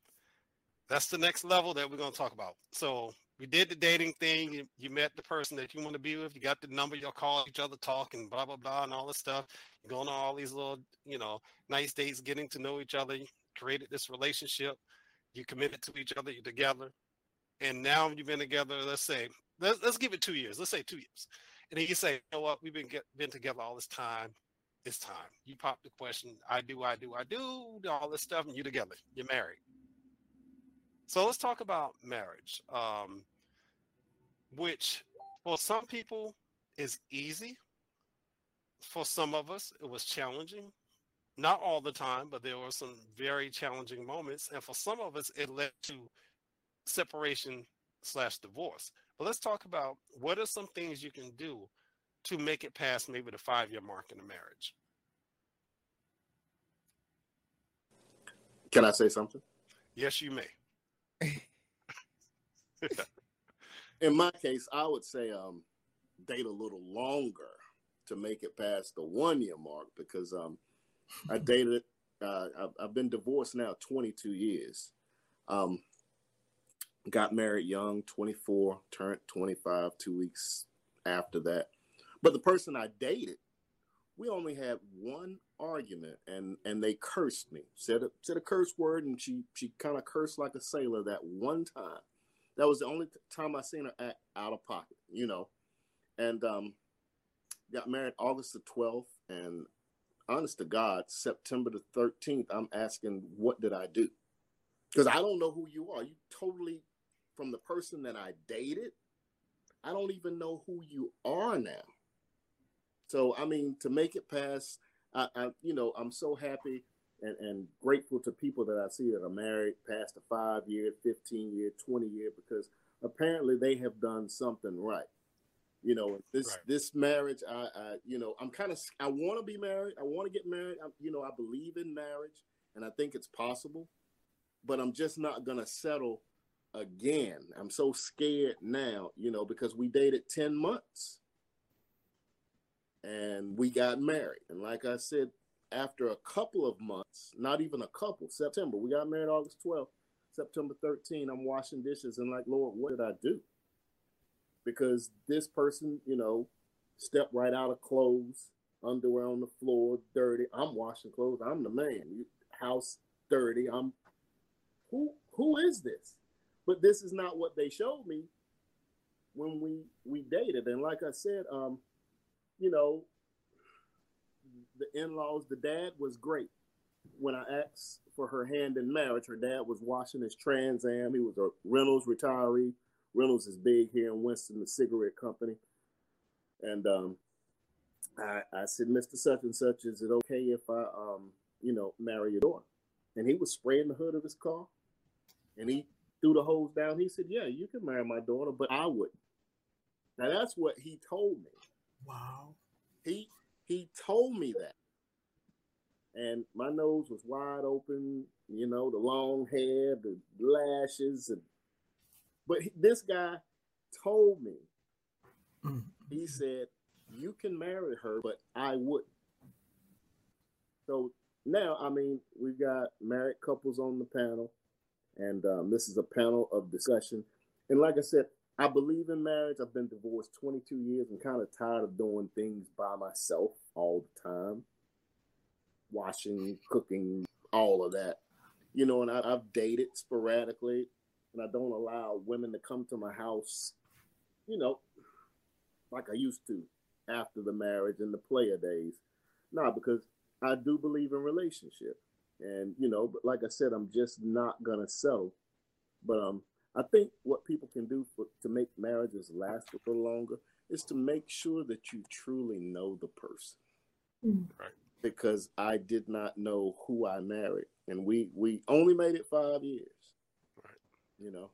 That's the next level that we're going to talk about. So we did the dating thing. You, you, met the person that you want to be with. You got the number. You'll call each other, talk, and blah blah blah, and all this stuff. You're going on all these little, you know, nice dates, getting to know each other. You created this relationship. You committed to each other. You're together, and now you've been together. Let's say, let's, let's give it two years. Let's say two years, and then you say, you know what? We've been get, been together all this time. It's time. You pop the question. I do. I do. I do. All this stuff, and you're together. You're married so let's talk about marriage, um, which for some people is easy. For some of us, it was challenging. Not all the time, but there were some very challenging moments. And for some of us, it led to separation slash divorce. But let's talk about what are some things you can do to make it past maybe the five year mark in a marriage. Can I say something? Yes, you may. In my case, I would say um, date a little longer to make it past the one year mark because um, I dated. Uh, I've, been divorced now 22 years. Um, got married young, 24, turned 25 two weeks after that. But the person I dated, we only had one argument and and they cursed me said a, said a curse word and she she kind of cursed like a sailor that one time that was the only time i seen her act out of pocket you know? And um got married august the 12th and honest to god september the 13th i'm asking what did i do? Because i don't know who you are. You totally from the person that i dated i don't even know who you are now. So i mean to make it past I, I you know, I'm so happy and, and grateful to people that I see that are married past the five year, 15 year, 20 year, because apparently they have done something right. You know, this right. this marriage, I, I you know, I'm kind of I want to be married. I want to get married. I, you know, I believe in marriage, and I think it's possible, but I'm just not gonna settle again. I'm so scared now, you know, because we dated 10 months and we got married. And like I said, after a couple of months, not even a couple, September, we got married August 12th, September 13, I'm washing dishes and like, Lord, what did I do? Because this person, you know, stepped right out of clothes, underwear on the floor, dirty. I'm washing clothes. I'm the man. House dirty. I'm who who is this? But this is not what they showed me when we we dated. And like I said, um, you know, the in laws, the dad was great. When I asked for her hand in marriage, her dad was washing his Trans Am. He was a Reynolds retiree. Reynolds is big here in Winston, the cigarette company. And um, I, I said, Mr. Such and Such, is it okay if I, um, you know, marry your daughter? And he was spraying the hood of his car and he threw the hose down. He said, Yeah, you can marry my daughter, but I wouldn't. Now that's what he told me. Wow. He he told me that. And my nose was wide open, you know, the long hair, the lashes, and But this guy told me, Mm. he said, you can marry her, but I wouldn't. So now, I mean, we've got married couples on the panel, and um, this is a panel of discussion. And like I said, I believe in marriage. I've been divorced 22 years. I'm kind of tired of doing things by myself all the time washing, cooking, all of that. You know, and I, I've dated sporadically, and I don't allow women to come to my house, you know, like I used to after the marriage and the player days. No, because I do believe in relationship, and you know, but like I said, I'm just not gonna settle. But um, I think what people can do for, to make marriages last a little longer is to make sure that you truly know the person. Mm. Right. Because I did not know who I married, and we we only made it five years. Right. You know,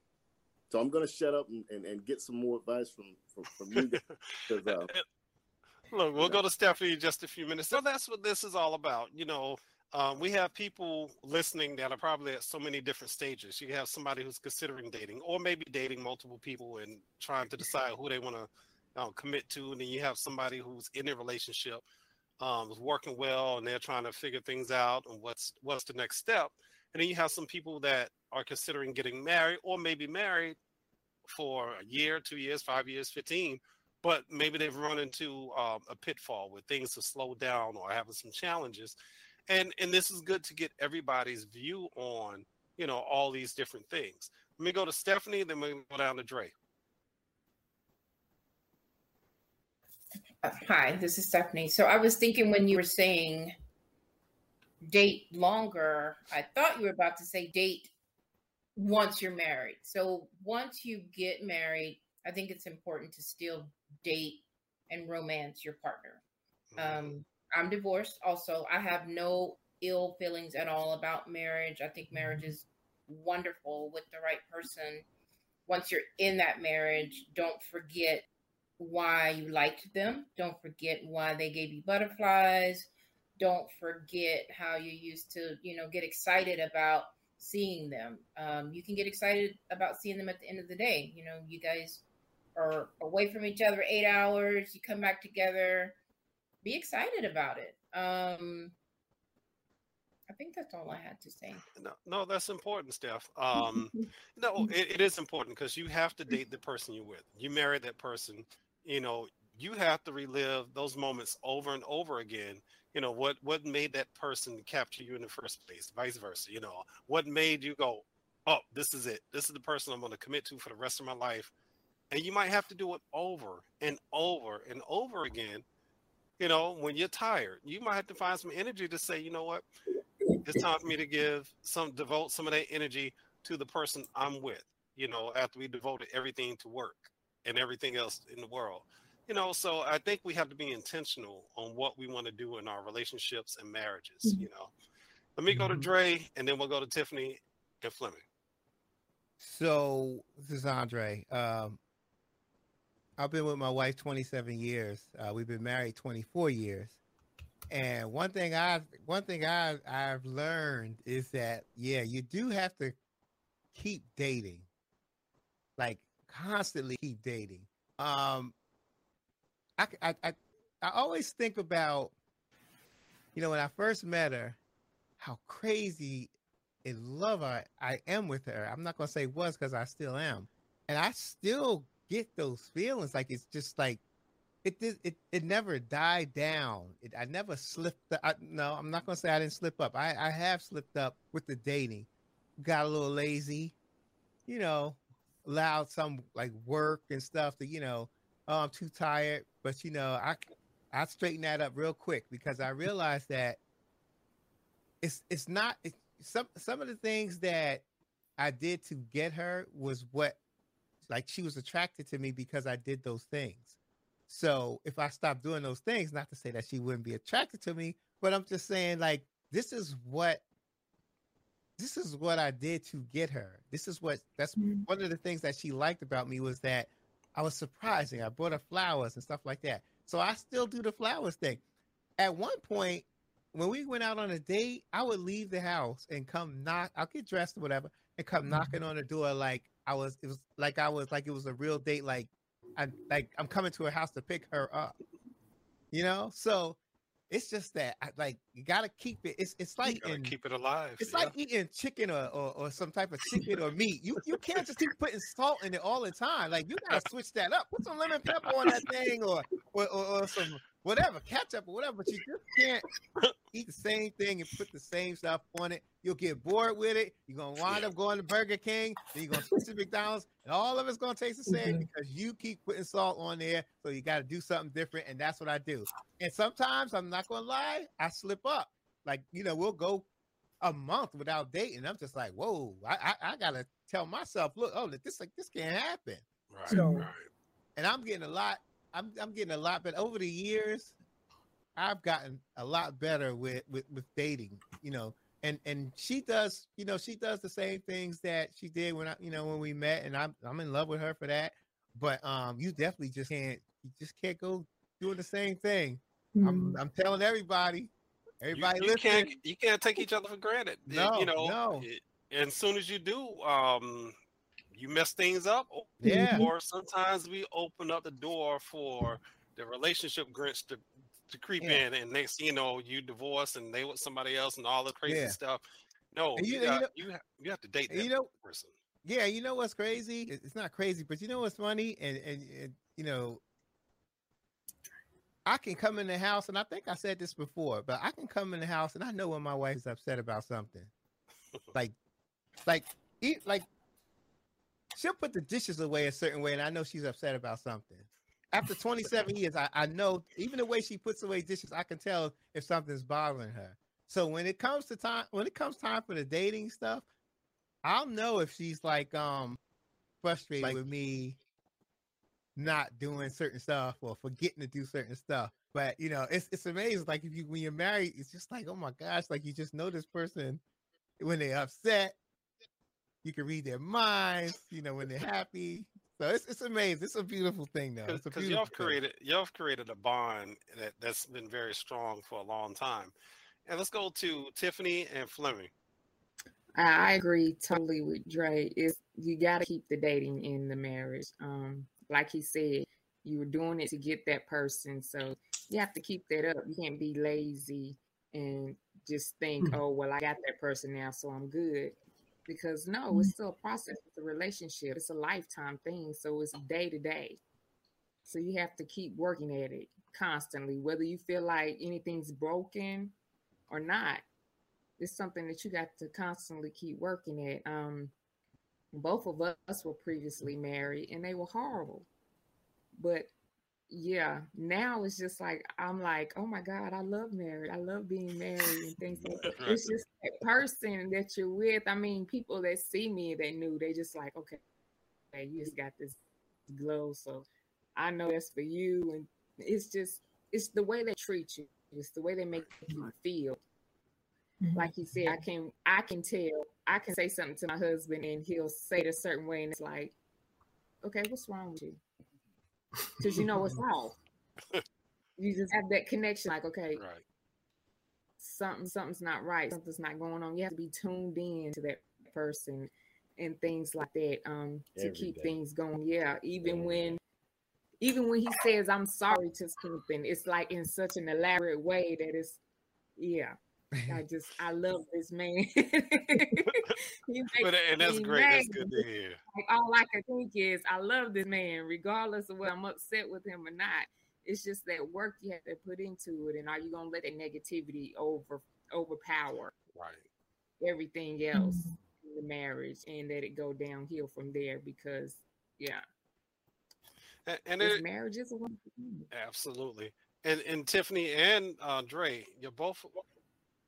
so I'm gonna shut up and, and, and get some more advice from from, from you guys. 'cause, uh, Look, we'll Yeah. go to Stephanie in just a few minutes. So that's what this is all about. You know, um, we have people listening that are probably at so many different stages. You have somebody who's considering dating, or maybe dating multiple people and trying to decide who they want to uh, commit to. And then you have somebody who's in a relationship, um, is working well, and they're trying to figure things out and what's what's the next step. And then you have some people that are considering getting married, or maybe married for a year, two years, five years, fifteen but maybe they've run into um, a pitfall where things have slowed down or having some challenges and and this is good to get everybody's view on you know all these different things let me go to stephanie then we go down to dre Uh, Hi, this is Stephanie. So I was thinking when you were saying date longer, I thought you were about to say date once you're married. So once you get married, I think it's important to still date and romance your partner. Um, I'm divorced also. I have no ill feelings at all about marriage. I think marriage is wonderful with the right person. Once you're in that marriage, don't forget why you liked them. Don't forget why they gave you butterflies. Don't forget how you used to, you know, get excited about seeing them. Um, you can get excited about seeing them at the end of the day. You know, you guys are away from each other eight hours. You come back together. Be excited about it. Um, I think that's all I had to say. no, no that's important steph. Um, no it, it is important because you have to date the person you're with. You marry that person you know you have to relive those moments over and over again. You know what what made that person capture you in the first place? Vice versa you know what made you go oh this is it. This is the person i'm going to commit to for the rest of my life. And you might have to do it over and over and over again you know when you're tired you might have to find some energy to say you know what? It's time for me to give some devote some of that energy to the person i'm with you know after we devoted everything to work and everything else in the world. You know so i think we have to be intentional on what we want to do in our relationships and marriages you know. Let me go to dre and then we'll go to tiffany and fleming. So this is Andre. Um, I've been with my wife 27 years. Uh, we've been married 24 years. And one thing I've one thing I I've learned is that yeah, you do have to keep dating, like constantly keep dating. Um, I I I, I always think about, you know, when I first met her, how crazy in love I, I am with her. I'm not gonna say was because I still am, and I still get those feelings. Like it's just like it did. It it never died down. It I never slipped. I, no, I'm not gonna say I didn't slip up. I I have slipped up with the dating. Got a little lazy, you know. Allowed some like work and stuff to you know. Oh, I'm too tired, but you know I I straighten that up real quick because I realized that it's it's not it's, some some of the things that I did to get her was what like she was attracted to me because I did those things. So if I stopped doing those things, not to say that she wouldn't be attracted to me, but I'm just saying like this is what this is what I did to get her. This is what that's Mhm. one of the things that she liked about me was that I was surprising. I brought her flowers and stuff like that. So I still do the flowers thing. At one point, when we went out on a date, I would leave the house and come knock. I'll get dressed or whatever and come knocking on the door like, I was it was like I was like it was a real date. Like I like I'm coming to her house to pick her up. You know, so it's just that I, like you gotta keep it. It's it's like in, keep it alive. It's yeah. like eating chicken or, or, or some type of chicken or meat. You you can't just keep putting salt in it all the time. Like you gotta switch that up. Put some lemon pepper on that thing or or, or, or some whatever, ketchup or whatever, but you just can't eat the same thing and put the same stuff on it. You'll get bored with it. You're gonna wind up going to Burger King, then you're gonna switch to McDonald's, and all of it's gonna taste the same mm-hmm. because you keep putting salt on there. So you gotta do something different, and that's what I do. And sometimes I'm not gonna lie, I slip up. Like, you know, we'll go a month without dating. I'm just like, whoa, I, I, I gotta tell myself, look, oh, this like this can't happen. Right, so, right. and I'm getting a lot I'm I'm getting a lot better over the years. I've gotten a lot better with with with dating, you know. And and she does, you know, she does the same things that she did when I, you know, when we met, and I'm I'm in love with her for that. But um, you definitely just can't, you just can't go doing the same thing. Mm. I'm I'm telling everybody, everybody you, you can't you can't take each other for granted. No, you know, no. And as soon as you do, um, you mess things up. Oh, yeah. Or sometimes we open up the door for the relationship grinch to, to creep yeah. in, and next you know you divorce and they with somebody else and all the crazy yeah. stuff. No, you, you, got, you, know, you, have, you have to date that you know, person. Yeah, you know what's crazy? It's not crazy, but you know what's funny? And, and, and you know, I can come in the house, and I think I said this before, but I can come in the house and I know when my wife's upset about something. like, like, eat, like she'll put the dishes away a certain way, and I know she's upset about something. After 27 years, I, I know even the way she puts away dishes, I can tell if something's bothering her. So when it comes to time, when it comes time for the dating stuff, I'll know if she's like um frustrated like, with me not doing certain stuff or forgetting to do certain stuff. But you know, it's it's amazing. Like if you when you're married, it's just like, oh my gosh, like you just know this person when they're upset you can read their minds, you know, when they're happy. So it's, it's amazing. It's a beautiful thing, though. Because y'all created y'all created a bond that that's been very strong for a long time. And let's go to Tiffany and Fleming. I agree totally with Dre. Is you got to keep the dating in the marriage. Um, like he said, you were doing it to get that person, so you have to keep that up. You can't be lazy and just think, mm-hmm. oh well, I got that person now, so I'm good because no, it's mm-hmm. still a process. It's a relationship. It's a lifetime thing. So it's day to day. So you have to keep working at it constantly, whether you feel like anything's broken or not. It's something that you got to constantly keep working at. Um, both of us were previously married and they were horrible. But yeah, now it's just like I'm like, oh my God, I love married. I love being married and things like that. It's just that person that you're with. I mean, people that see me, they knew they just like, okay, hey, you just got this glow. So I know that's for you. And it's just it's the way they treat you. It's the way they make you feel. Mm-hmm. Like you said, I can I can tell. I can say something to my husband and he'll say it a certain way, and it's like, okay, what's wrong with you? Because you know what's wrong. you just have that connection, like, okay, right. something, something's not right, something's not going on. You have to be tuned in to that person and things like that um to Every keep day. things going. Yeah, even yeah. when even when he says I'm sorry to something, it's like in such an elaborate way that it's yeah. I just I love this man. but, and that's great. That's good to hear. Like, all I can think is I love this man, regardless of what I'm upset with him or not. It's just that work you have to put into it, and are you gonna let that negativity over overpower right everything else in the marriage and let it go downhill from there? Because yeah, and, and it, marriage is a wonderful. Absolutely. And and Tiffany and uh, Dre, you're both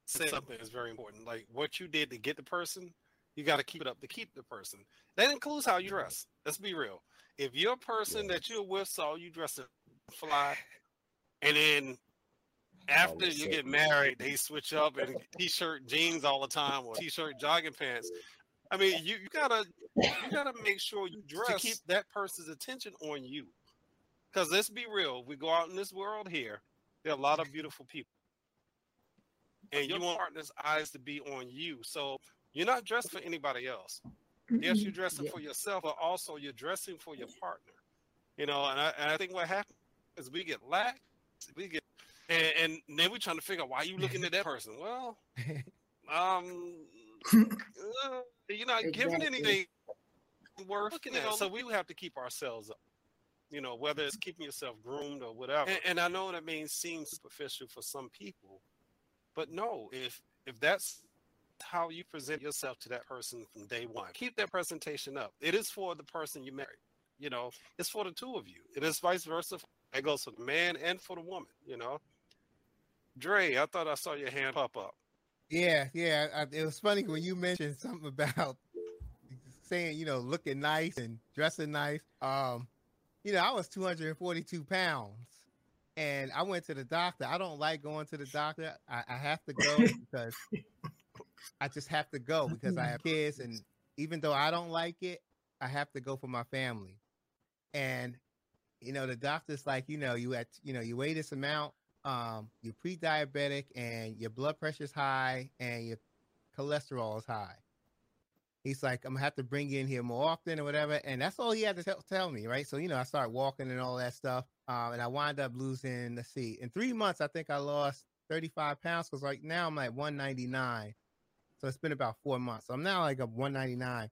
said something is very important. Like what you did to get the person, you got to keep it up to keep the person. That includes how you dress. Let's be real. If your person that you're with saw you dressing fly, and then after you get married, they switch up and t-shirt jeans all the time or t-shirt jogging pants. I mean, you, you gotta you gotta make sure you dress to keep that person's attention on you. Because let's be real, we go out in this world here. There are a lot of beautiful people and you want partner's eyes to be on you. So you're not dressed for anybody else. Yes, you're dressing yeah. for yourself, but also you're dressing for your partner. You know, and I, and I think what happens is we get lax, we get, and, and then we're trying to figure out why you looking at that person. Well, um, uh, you're not exactly. giving anything worth looking at. So we have to keep ourselves up. You know, whether it's keeping yourself groomed or whatever. And, and I know that means seems superficial for some people, but no, if if that's how you present yourself to that person from day one. Keep that presentation up. It is for the person you marry. You know, it's for the two of you. It is vice versa. It goes for the man and for the woman. You know, Dre, I thought I saw your hand pop up. Yeah, yeah. I, it was funny when you mentioned something about saying, you know, looking nice and dressing nice. Um, you know, I was 242 pounds and I went to the doctor. I don't like going to the doctor. I, I have to go because I just have to go because I have kids, and even though I don't like it, I have to go for my family. And you know, the doctor's like, you know, you at you know, you weigh this amount, um, you're pre-diabetic, and your blood pressure's high, and your cholesterol is high. He's like, I'm gonna have to bring you in here more often or whatever, and that's all he had to tell, tell me, right? So you know, I started walking and all that stuff, um, and I wind up losing. Let's see, in three months, I think I lost 35 pounds because right now I'm like 199 so it's been about four months. So I'm now like a 199.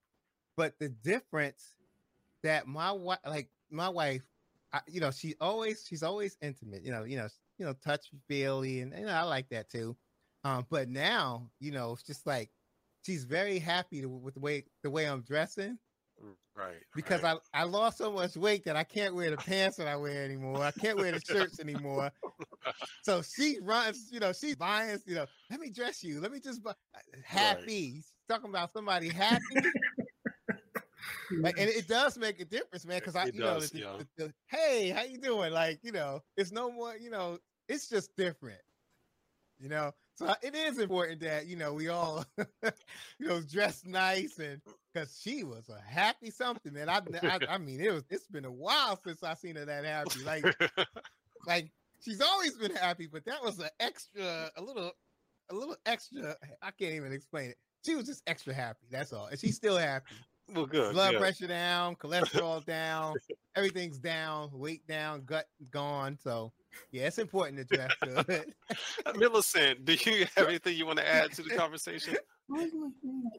But the difference that my wife, like my wife, I, you know, she always she's always intimate. You know, you know, you know, touch feely, and I like that too. Um, but now, you know, it's just like she's very happy with the way the way I'm dressing. Right. Because right. I, I lost so much weight that I can't wear the pants that I wear anymore. I can't wear the shirts anymore. so she runs, you know, she's buying, you know, let me dress you. Let me just buy uh, happy. Right. talking about somebody happy. like, and it does make a difference, man. Because I, you does, know, the, the, the, hey, how you doing? Like, you know, it's no more, you know, it's just different. You know, so uh, it is important that you know we all, you know, dress nice and because she was a happy something, man. I, I, I mean, it was. It's been a while since I seen her that happy. Like, like she's always been happy, but that was an extra, a little, a little extra. I can't even explain it. She was just extra happy. That's all, and she's still happy. Well, good. Blood yeah. pressure down, cholesterol down, everything's down, weight down, gut gone. So yeah, it's important to dress good. Millicent, do you have anything you want to add to the conversation?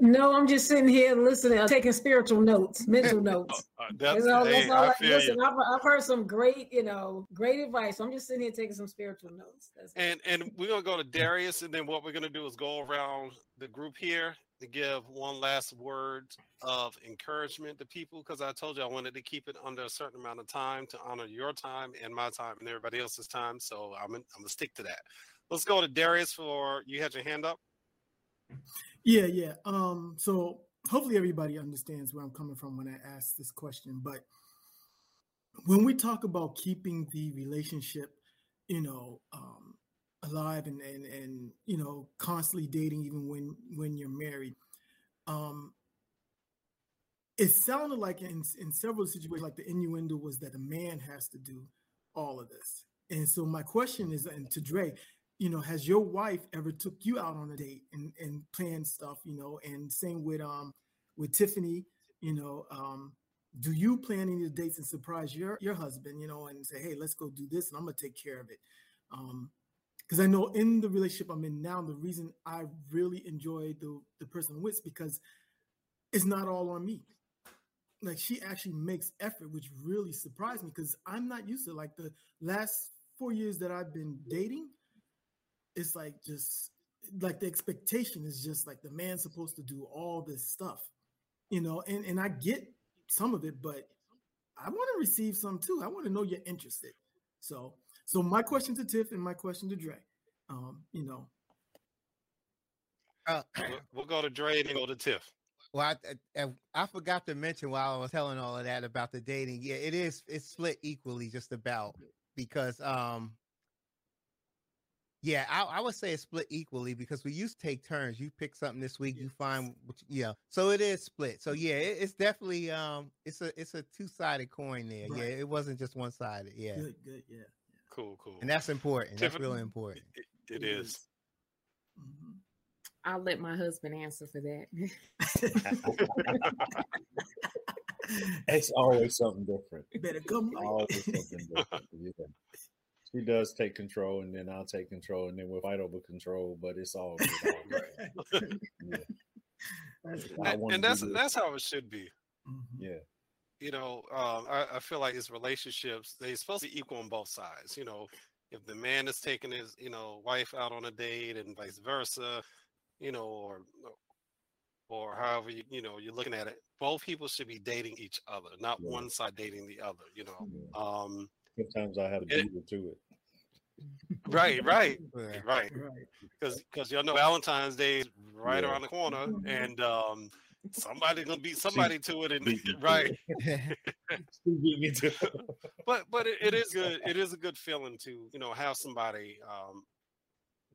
No, I'm just sitting here listening, uh, taking spiritual notes, mental notes. Uh, that's, you know, that's all I, I listen. I've, I've, heard some great, you know, great advice. So I'm just sitting here taking some spiritual notes. That's and it. and we're gonna go to Darius, and then what we're gonna do is go around the group here to give one last word of encouragement to people because I told you I wanted to keep it under a certain amount of time to honor your time and my time and everybody else's time. So I'm I'm gonna stick to that. Let's go to Darius for you had your hand up. Yeah, yeah. Um, so hopefully everybody understands where I'm coming from when I ask this question. But when we talk about keeping the relationship, you know, um, alive and, and and you know, constantly dating even when when you're married, um, it sounded like in in several situations, like the innuendo was that a man has to do all of this. And so my question is, and to Dre, you know, has your wife ever took you out on a date and, and planned stuff, you know, and same with um with Tiffany, you know, um, do you plan any dates and surprise your your husband, you know, and say, hey, let's go do this and I'm gonna take care of it. Um, because I know in the relationship I'm in now, the reason I really enjoy the the person I'm with because it's not all on me. Like she actually makes effort, which really surprised me because I'm not used to like the last four years that I've been dating it's like just like the expectation is just like the man's supposed to do all this stuff, you know, and, and I get some of it, but I want to receive some too. I want to know you're interested. So, so my question to Tiff and my question to Dre, um, you know. Uh, we'll go to Dre and then go to Tiff. Well, I, I, I, forgot to mention while I was telling all of that about the dating. Yeah, it is. It's split equally, just about because um yeah, I, I, would say it's split equally because we used to take turns. You pick something this week, you find, yeah. So it is split. So yeah, it, it's definitely um, it's a it's a two sided coin there. Right. Yeah, it wasn't just one sided. Yeah. Good, good, yeah, yeah. Cool, cool. And that's important. That's really important. it, it is. Mm-hmm. I'll let my husband answer for that. it's always something different. Better come. Always something different. Yeah. She does take control, and then I'll take control, and then we'll fight over control. But it's all good. yeah. and, and that's that's how it should be. Mm-hmm. Yeah. You know, um, I, I feel like it's relationships. They're supposed to be equal on both sides. You know, if the man is taking his, you know, wife out on a date and vice versa, you know, or or however you, you know you're looking at it, both people should be dating each other, not yeah. one side dating the other. You know, yeah. um, sometimes I have a it, to it. Right, right, right, because because y'all know Valentine's Day is right yeah. around the corner, mm-hmm. and um, somebody's gonna beat somebody to it, and right. but but it, it is good. It is a good feeling to you know have somebody um,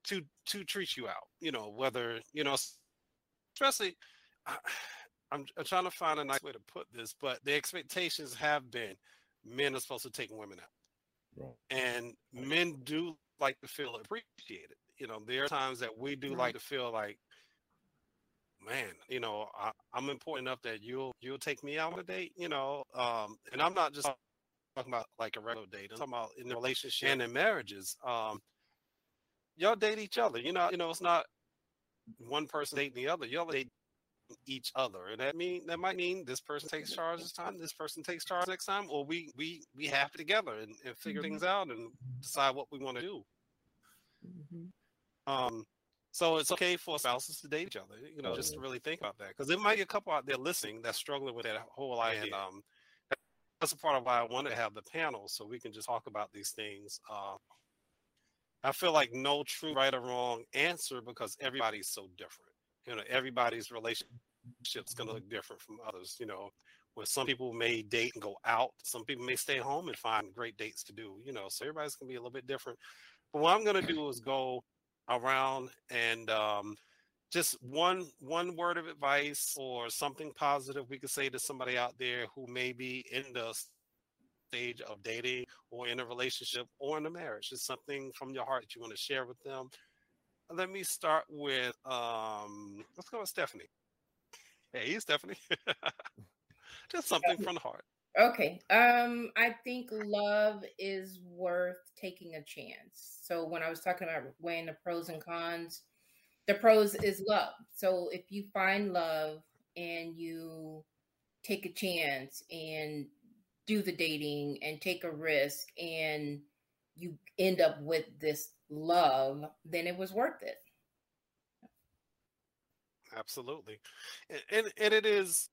to to treat you out. You know whether you know, especially. I'm, I'm trying to find a nice way to put this, but the expectations have been men are supposed to take women out. Right. And men do like to feel appreciated. You know, there are times that we do right. like to feel like, man, you know, I, am important enough that you'll you'll take me out on a date. You know, um, and I'm not just talking about like a regular date. I'm talking about in the relationship and in marriages. Um, y'all date each other. You know, you know, it's not one person dating the other. Y'all date each other, and that mean that might mean this person takes charge this time, this person takes charge next time, or we we we have it together and, and figure mm-hmm. things out and decide what we want to do. Mm-hmm. Um, so it's okay for spouses to date each other, you know, oh, just yeah. to really think about that, because there might be a couple out there listening that's struggling with that whole idea. And, um, that's a part of why I wanted to have the panel so we can just talk about these things. Uh, I feel like no true right or wrong answer because everybody's so different you know everybody's relationship's going to look different from others you know where some people may date and go out some people may stay home and find great dates to do you know so everybody's going to be a little bit different but what i'm going to do is go around and um, just one one word of advice or something positive we could say to somebody out there who may be in the stage of dating or in a relationship or in a marriage just something from your heart that you want to share with them let me start with um let's go with Stephanie. Hey, Stephanie. Just something from the heart. Okay. Um, I think love is worth taking a chance. So when I was talking about weighing the pros and cons, the pros is love. So if you find love and you take a chance and do the dating and take a risk and you end up with this love, then it was worth it. Absolutely. And, and it is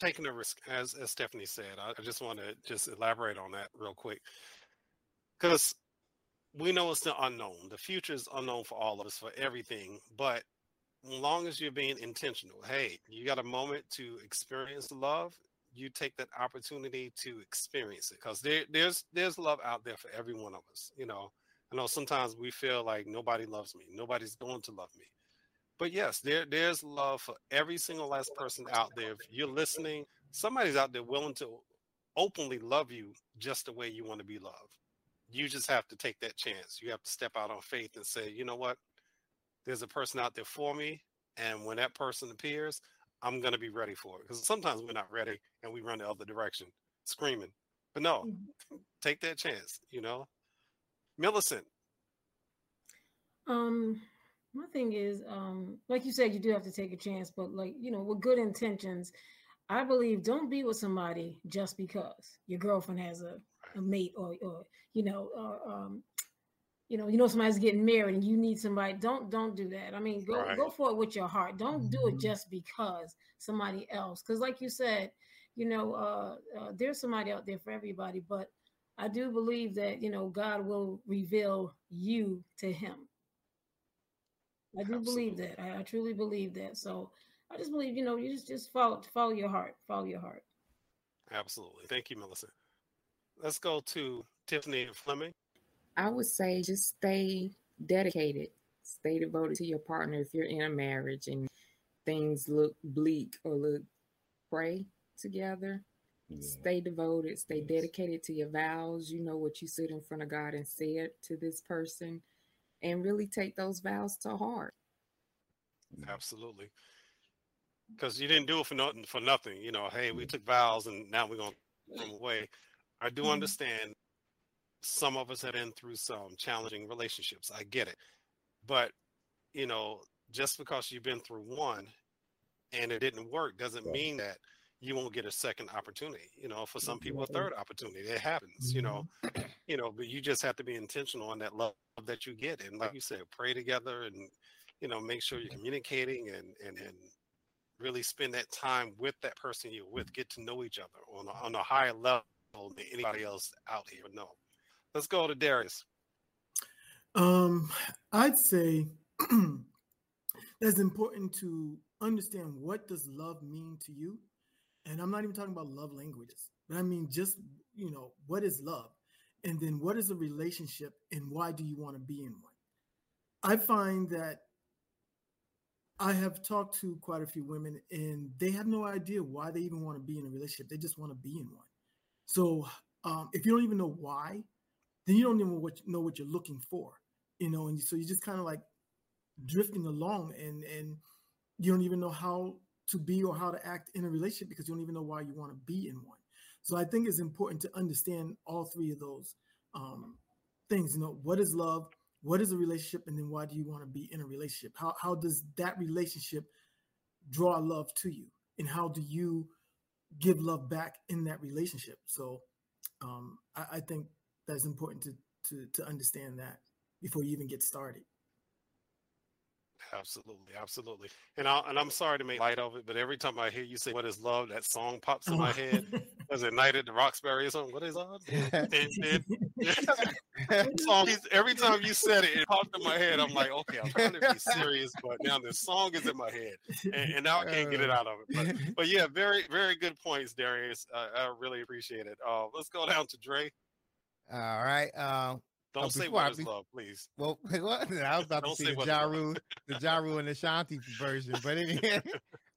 taking a risk, as, as Stephanie said. I, I just want to just elaborate on that real quick. Because we know it's the unknown. The future is unknown for all of us, for everything. But as long as you're being intentional, hey, you got a moment to experience love, you take that opportunity to experience it because there, there's there's love out there for every one of us. You know, I know sometimes we feel like nobody loves me, nobody's going to love me. But yes, there there's love for every single last person out there. If you're listening, somebody's out there willing to openly love you just the way you want to be loved. You just have to take that chance. You have to step out on faith and say, you know what? There's a person out there for me. And when that person appears, I'm going to be ready for it. Because sometimes we're not ready and we run the other direction screaming. But no, mm-hmm. take that chance, you know? Millicent. Um, my thing is, um, like you said, you do have to take a chance, but like you know, with good intentions, I believe don't be with somebody just because your girlfriend has a, a mate or or you know or um you know you know somebody's getting married and you need somebody don't don't do that i mean go right. go for it with your heart don't do it mm-hmm. just because somebody else because like you said you know uh, uh, there's somebody out there for everybody but I do believe that, you know, God will reveal you to him. I do Absolutely. believe that. I, I, truly believe that. So I just believe, you know, you just just follow follow your heart. Follow your heart. Absolutely. Thank you, Melissa. Let's go to Tiffany and Fleming. I would say just stay dedicated, stay devoted to your partner if you're in a marriage and things look bleak or look pray together yeah. Stay devoted, stay yes. dedicated to your vows. You know what you stood in front of God and said to this person, and really take those vows to heart. Absolutely. Because you didn't do it for nothing for nothing. You know, hey, we took vows and now we're gonna throw them away. I do Mhm. understand some of us have been through some challenging relationships. I get it. But you know, just because you've been through one and it didn't work doesn't mean that you won't get a second opportunity. You know, for some people, a third opportunity. It happens, you know. You know, but you just have to be intentional on that love that you get. And like you said, pray together and you know, make sure you're communicating and and and really spend that time with that person you're with, get to know each other on a, on a higher level than anybody else out here know. Let's go to Darius. Um, I'd say that's important to understand what does love mean to you. And I'm not even talking about love languages, but I mean just you know, what is love? And then what is a relationship and why do you want to be in one? I find that I have talked to quite a few women and they have no idea why they even want to be in a relationship. They just want to be in one. So um, if you don't even know why, then you don't even what, know what you're looking for, you know, and so you're just kind of like drifting along and and you don't even know how to be or how to act in a relationship because you don't even know why you want to be in one. So I think it's important to understand all three of those um, things. You know, what is love? What is a relationship? And then why do you want to be in a relationship? How how does that relationship draw love to you? And how do you give love back in that relationship? So um, I, I think that's important to, to to understand that before you even get started. Absolutely, absolutely. And I and I'm sorry to make light of it, but every time I hear you say "What is love," that song pops in my head. Was it "Night at the Roxbury" or something? What is love? And, and, song, every time you said it, it popped in my head. I'm like, okay, I'm trying to be serious, but now the song is in my head, and, and now I can't get it out of it. But, but yeah, very, very good points, Darius. Uh, I really appreciate it. Uh, let's go down to Dre. All right. Um, Don't say what is love, please. well, what? I was about to say see the what is love. Ja Rule, the Ja Rule and Ashanti version, but anyway,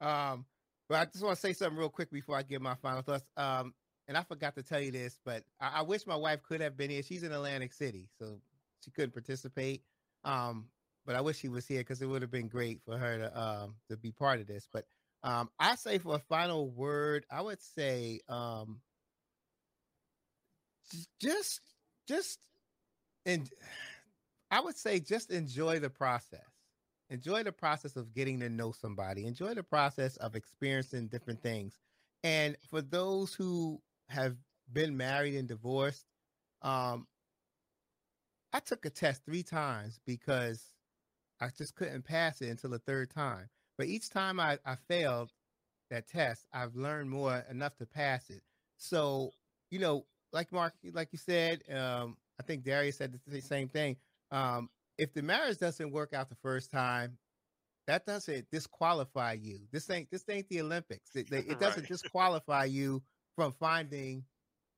um, but I just want to say something real quick before I give my final thoughts. Um, and I forgot to tell you this, but I, I wish my wife could have been here. She's in Atlantic City, so she couldn't participate. Um, but I wish she was here because it would have been great for her to um to be part of this. But um, I say for a final word, I would say um, just just and I would say just enjoy the process. Enjoy the process of getting to know somebody. Enjoy the process of experiencing different things. And for those who have been married and divorced, um, I took a test three times because I just couldn't pass it until the third time. But each time I, I failed that test, I've learned more enough to pass it. So, you know, like Mark, like you said, um, I think Darius said the same thing. Um, if the marriage doesn't work out the first time, that doesn't disqualify you. This ain't this ain't the Olympics. It, it doesn't Right. disqualify you from finding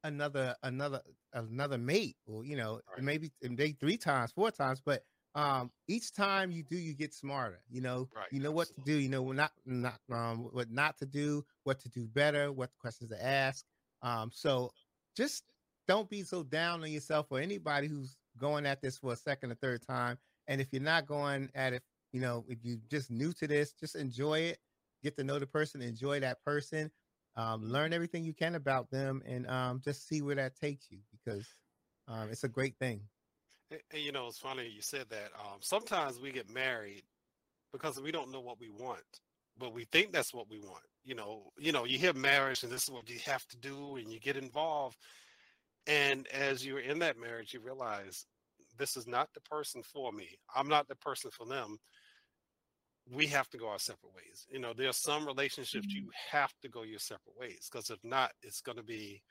another another another mate, or you know, Right. maybe maybe three times, four times. But um, each time you do, you get smarter. You know, Right, you know what to do. You know what not not um, what not to do, what to do better, what questions to ask. Um, so just don't be so down on yourself or anybody who's going at this for a second or third time. And if you're not going at it, you know, if you're just new to this, just enjoy it, get to know the person, enjoy that person, um, learn everything you can about them, and um, just see where that takes you because um, it's a great thing. And, and, you know, it's funny you said that. Um, sometimes we get married because we don't know what we want, but we think that's what we want. You know, you know, you hear marriage and this is what you have to do, and you get involved. And as you're in that marriage, you realize this is not the person for me. I'm not the person for them. We have to go our separate ways. You know, there are some relationships you have to go your separate ways because if not, it's going to be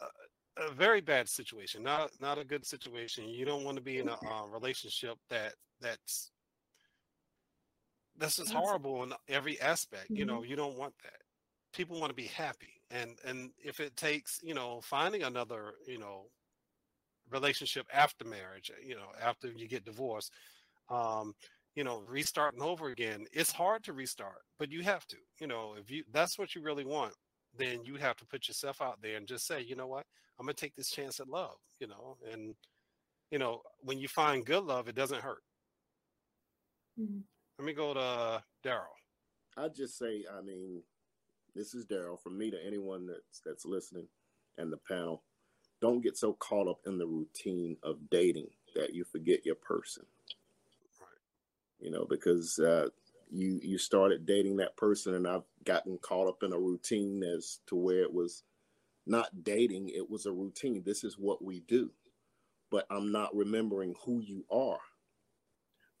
a, a very bad situation. Not not a good situation. You don't want to be in a uh, relationship that that's that's just horrible in every aspect. You Mhm. know, you don't want that. People want to be happy, and and if it takes, you know, finding another, you know, relationship after marriage, you know, after you get divorced, um, you know, restarting over again, it's hard to restart, but you have to. You know, if you that's what you really want, then you have to put yourself out there and just say, you know what, I'm gonna take this chance at love. You know, and you know, when you find good love, it doesn't hurt. Mhm. Let me go to Daryl. I'd just say, I mean, this is Daryl. From me to anyone that's that's listening, and the panel, don't get so caught up in the routine of dating that you forget your person. Right. You know, because uh, you you started dating that person, and I've gotten caught up in a routine as to where it was not dating; it was a routine. This is what we do, but I'm not remembering who you are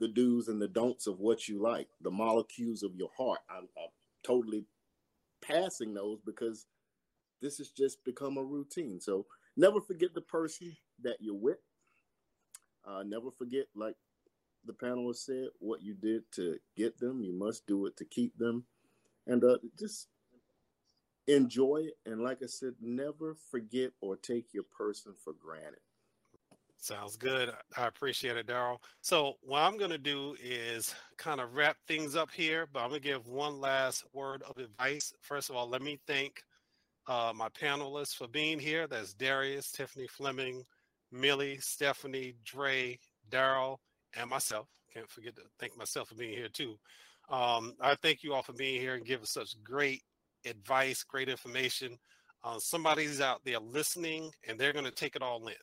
the do's and the don'ts of what you like, the molecules of your heart. I'm, I'm totally passing those because this has just become a routine. So never forget the person that you're with. Uh, never forget, like the panelist said, what you did to get them. You must do it to keep them. And uh, just enjoy it. And like I said, never forget or take your person for granted. Sounds good. I appreciate it, Daryl. So, what I'm going to do is kind of wrap things up here, but I'm going to give one last word of advice. First of all, let me thank uh, my panelists for being here. That's Darius, Tiffany Fleming, Millie, Stephanie, Dre, Daryl, and myself. Can't forget to thank myself for being here too. Um, I thank you all for being here and giving such great advice, great information. Uh, somebody's out there listening and they're going to take it all in.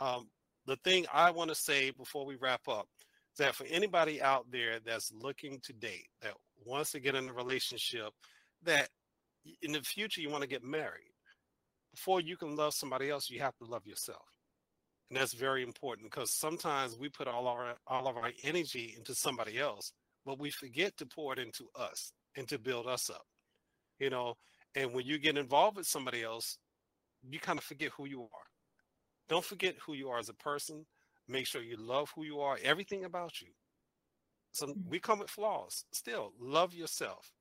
Um, the thing I want to say before we wrap up is that for anybody out there that's looking to date, that wants to get in a relationship, that in the future you want to get married, before you can love somebody else, you have to love yourself. And that's very important because sometimes we put all our all of our energy into somebody else, but we forget to pour it into us and to build us up. You know, and when you get involved with somebody else, you kind of forget who you are don't forget who you are as a person. Make sure you love who you are, everything about you. So mm-hmm. we come with flaws. Still, love yourself.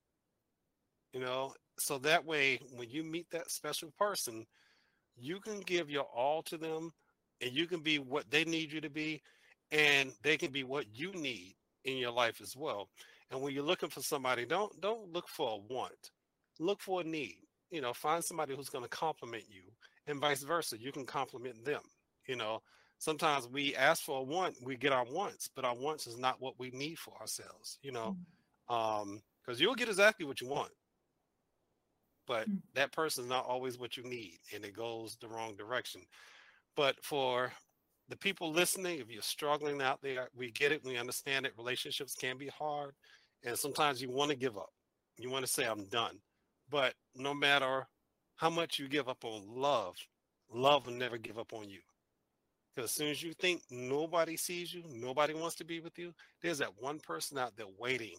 You know, so that way when you meet that special person, you can give your all to them and you can be what they need you to be and they can be what you need in your life as well. And when you're looking for somebody, don't don't look for a want. Look for a need. You know, find somebody who's going to compliment you and vice versa. You can compliment them. You know, sometimes we ask for a want, we get our wants, but our wants is not what we need for ourselves. You know, mm-hmm. um, because you'll get exactly what you want, but mm-hmm. that person is not always what you need, and it goes the wrong direction. But for the people listening, if you're struggling out there, we get it. We understand that relationships can be hard, and sometimes you want to give up. You want to say, "I'm done." But no matter how much you give up on love, love will never give up on you. Because as soon as you think nobody sees you, nobody wants to be with you, there's that one person out there waiting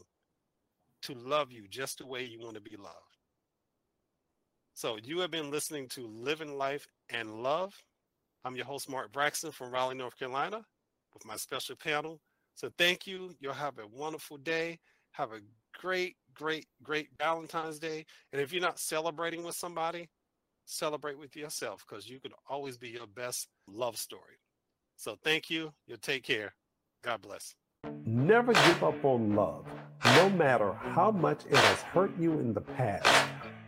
to love you just the way you want to be loved. So you have been listening to Living Life and Love. I'm your host, Mark Braxton from Raleigh, North Carolina, with my special panel. So thank you. You'll have a wonderful day. Have a great, great, great Valentine's Day. And if you're not celebrating with somebody, celebrate with yourself because you could always be your best love story. So thank you. You take care. God bless. Never give up on love, no matter how much it has hurt you in the past.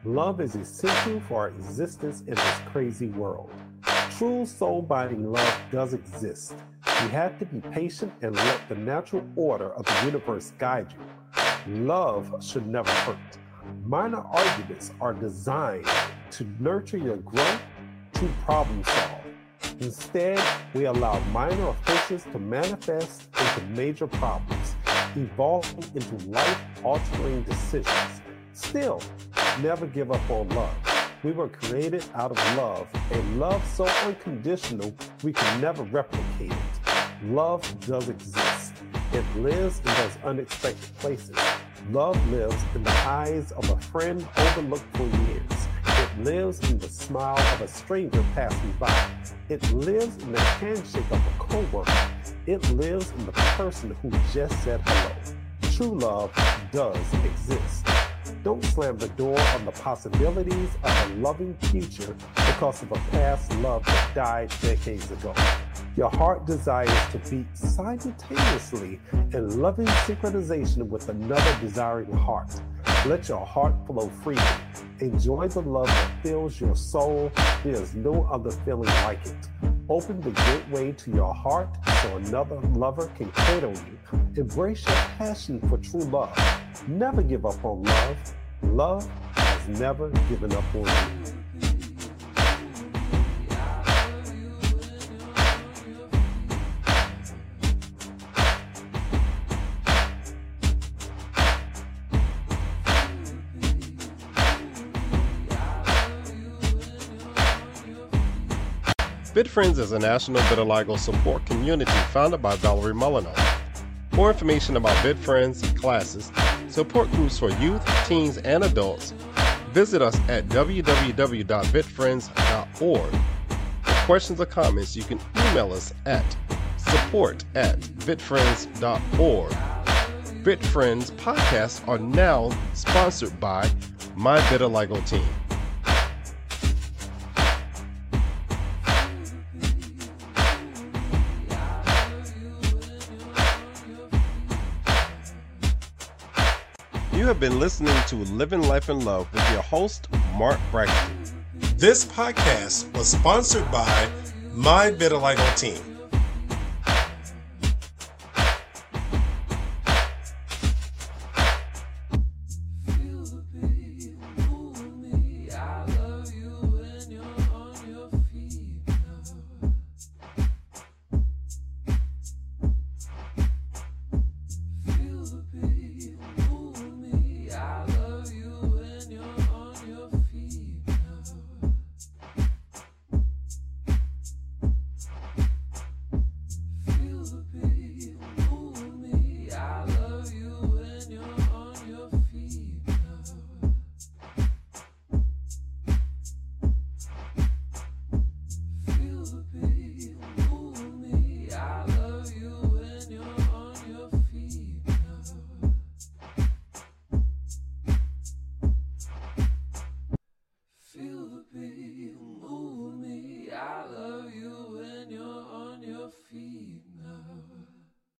Love is essential for our existence in this crazy world. True soul binding love does exist. You have to be patient and let the natural order of the universe guide you. Love should never hurt. Minor arguments are designed to nurture your growth to problem solve. Instead, we allow minor offenses to manifest into major problems, evolving into life altering decisions. Still, never give up on love. We were created out of love, a love so unconditional we can never replicate it. Love does exist. It lives in those unexpected places. Love lives in the eyes of a friend overlooked for years. It lives in the smile of a stranger passing by. It lives in the handshake of a coworker. It lives in the person who just said hello. True love does exist. Don't slam the door on the possibilities of a loving future because of a past love that died decades ago. Your heart desires to beat simultaneously in loving synchronization with another desiring heart. Let your heart flow freely. Enjoy the love that fills your soul. There is no other feeling like it. Open the gateway to your heart so another lover can cradle you. Embrace your passion for true love. Never give up on love. Love has never given up on you. VITFriends is a national vitiligo support community founded by Valarie Molyneaux. More information about VITFriends, classes, support groups for youth, teens, and adults, visit us at www.vitfriends.org. For questions or comments, you can email us at support at vitfriends.org. VITFriends podcasts are now sponsored by My Vitiligo Team. Been listening to Living Life and Love with your host, Mark Braxton. This podcast was sponsored by My Vitiligo Team.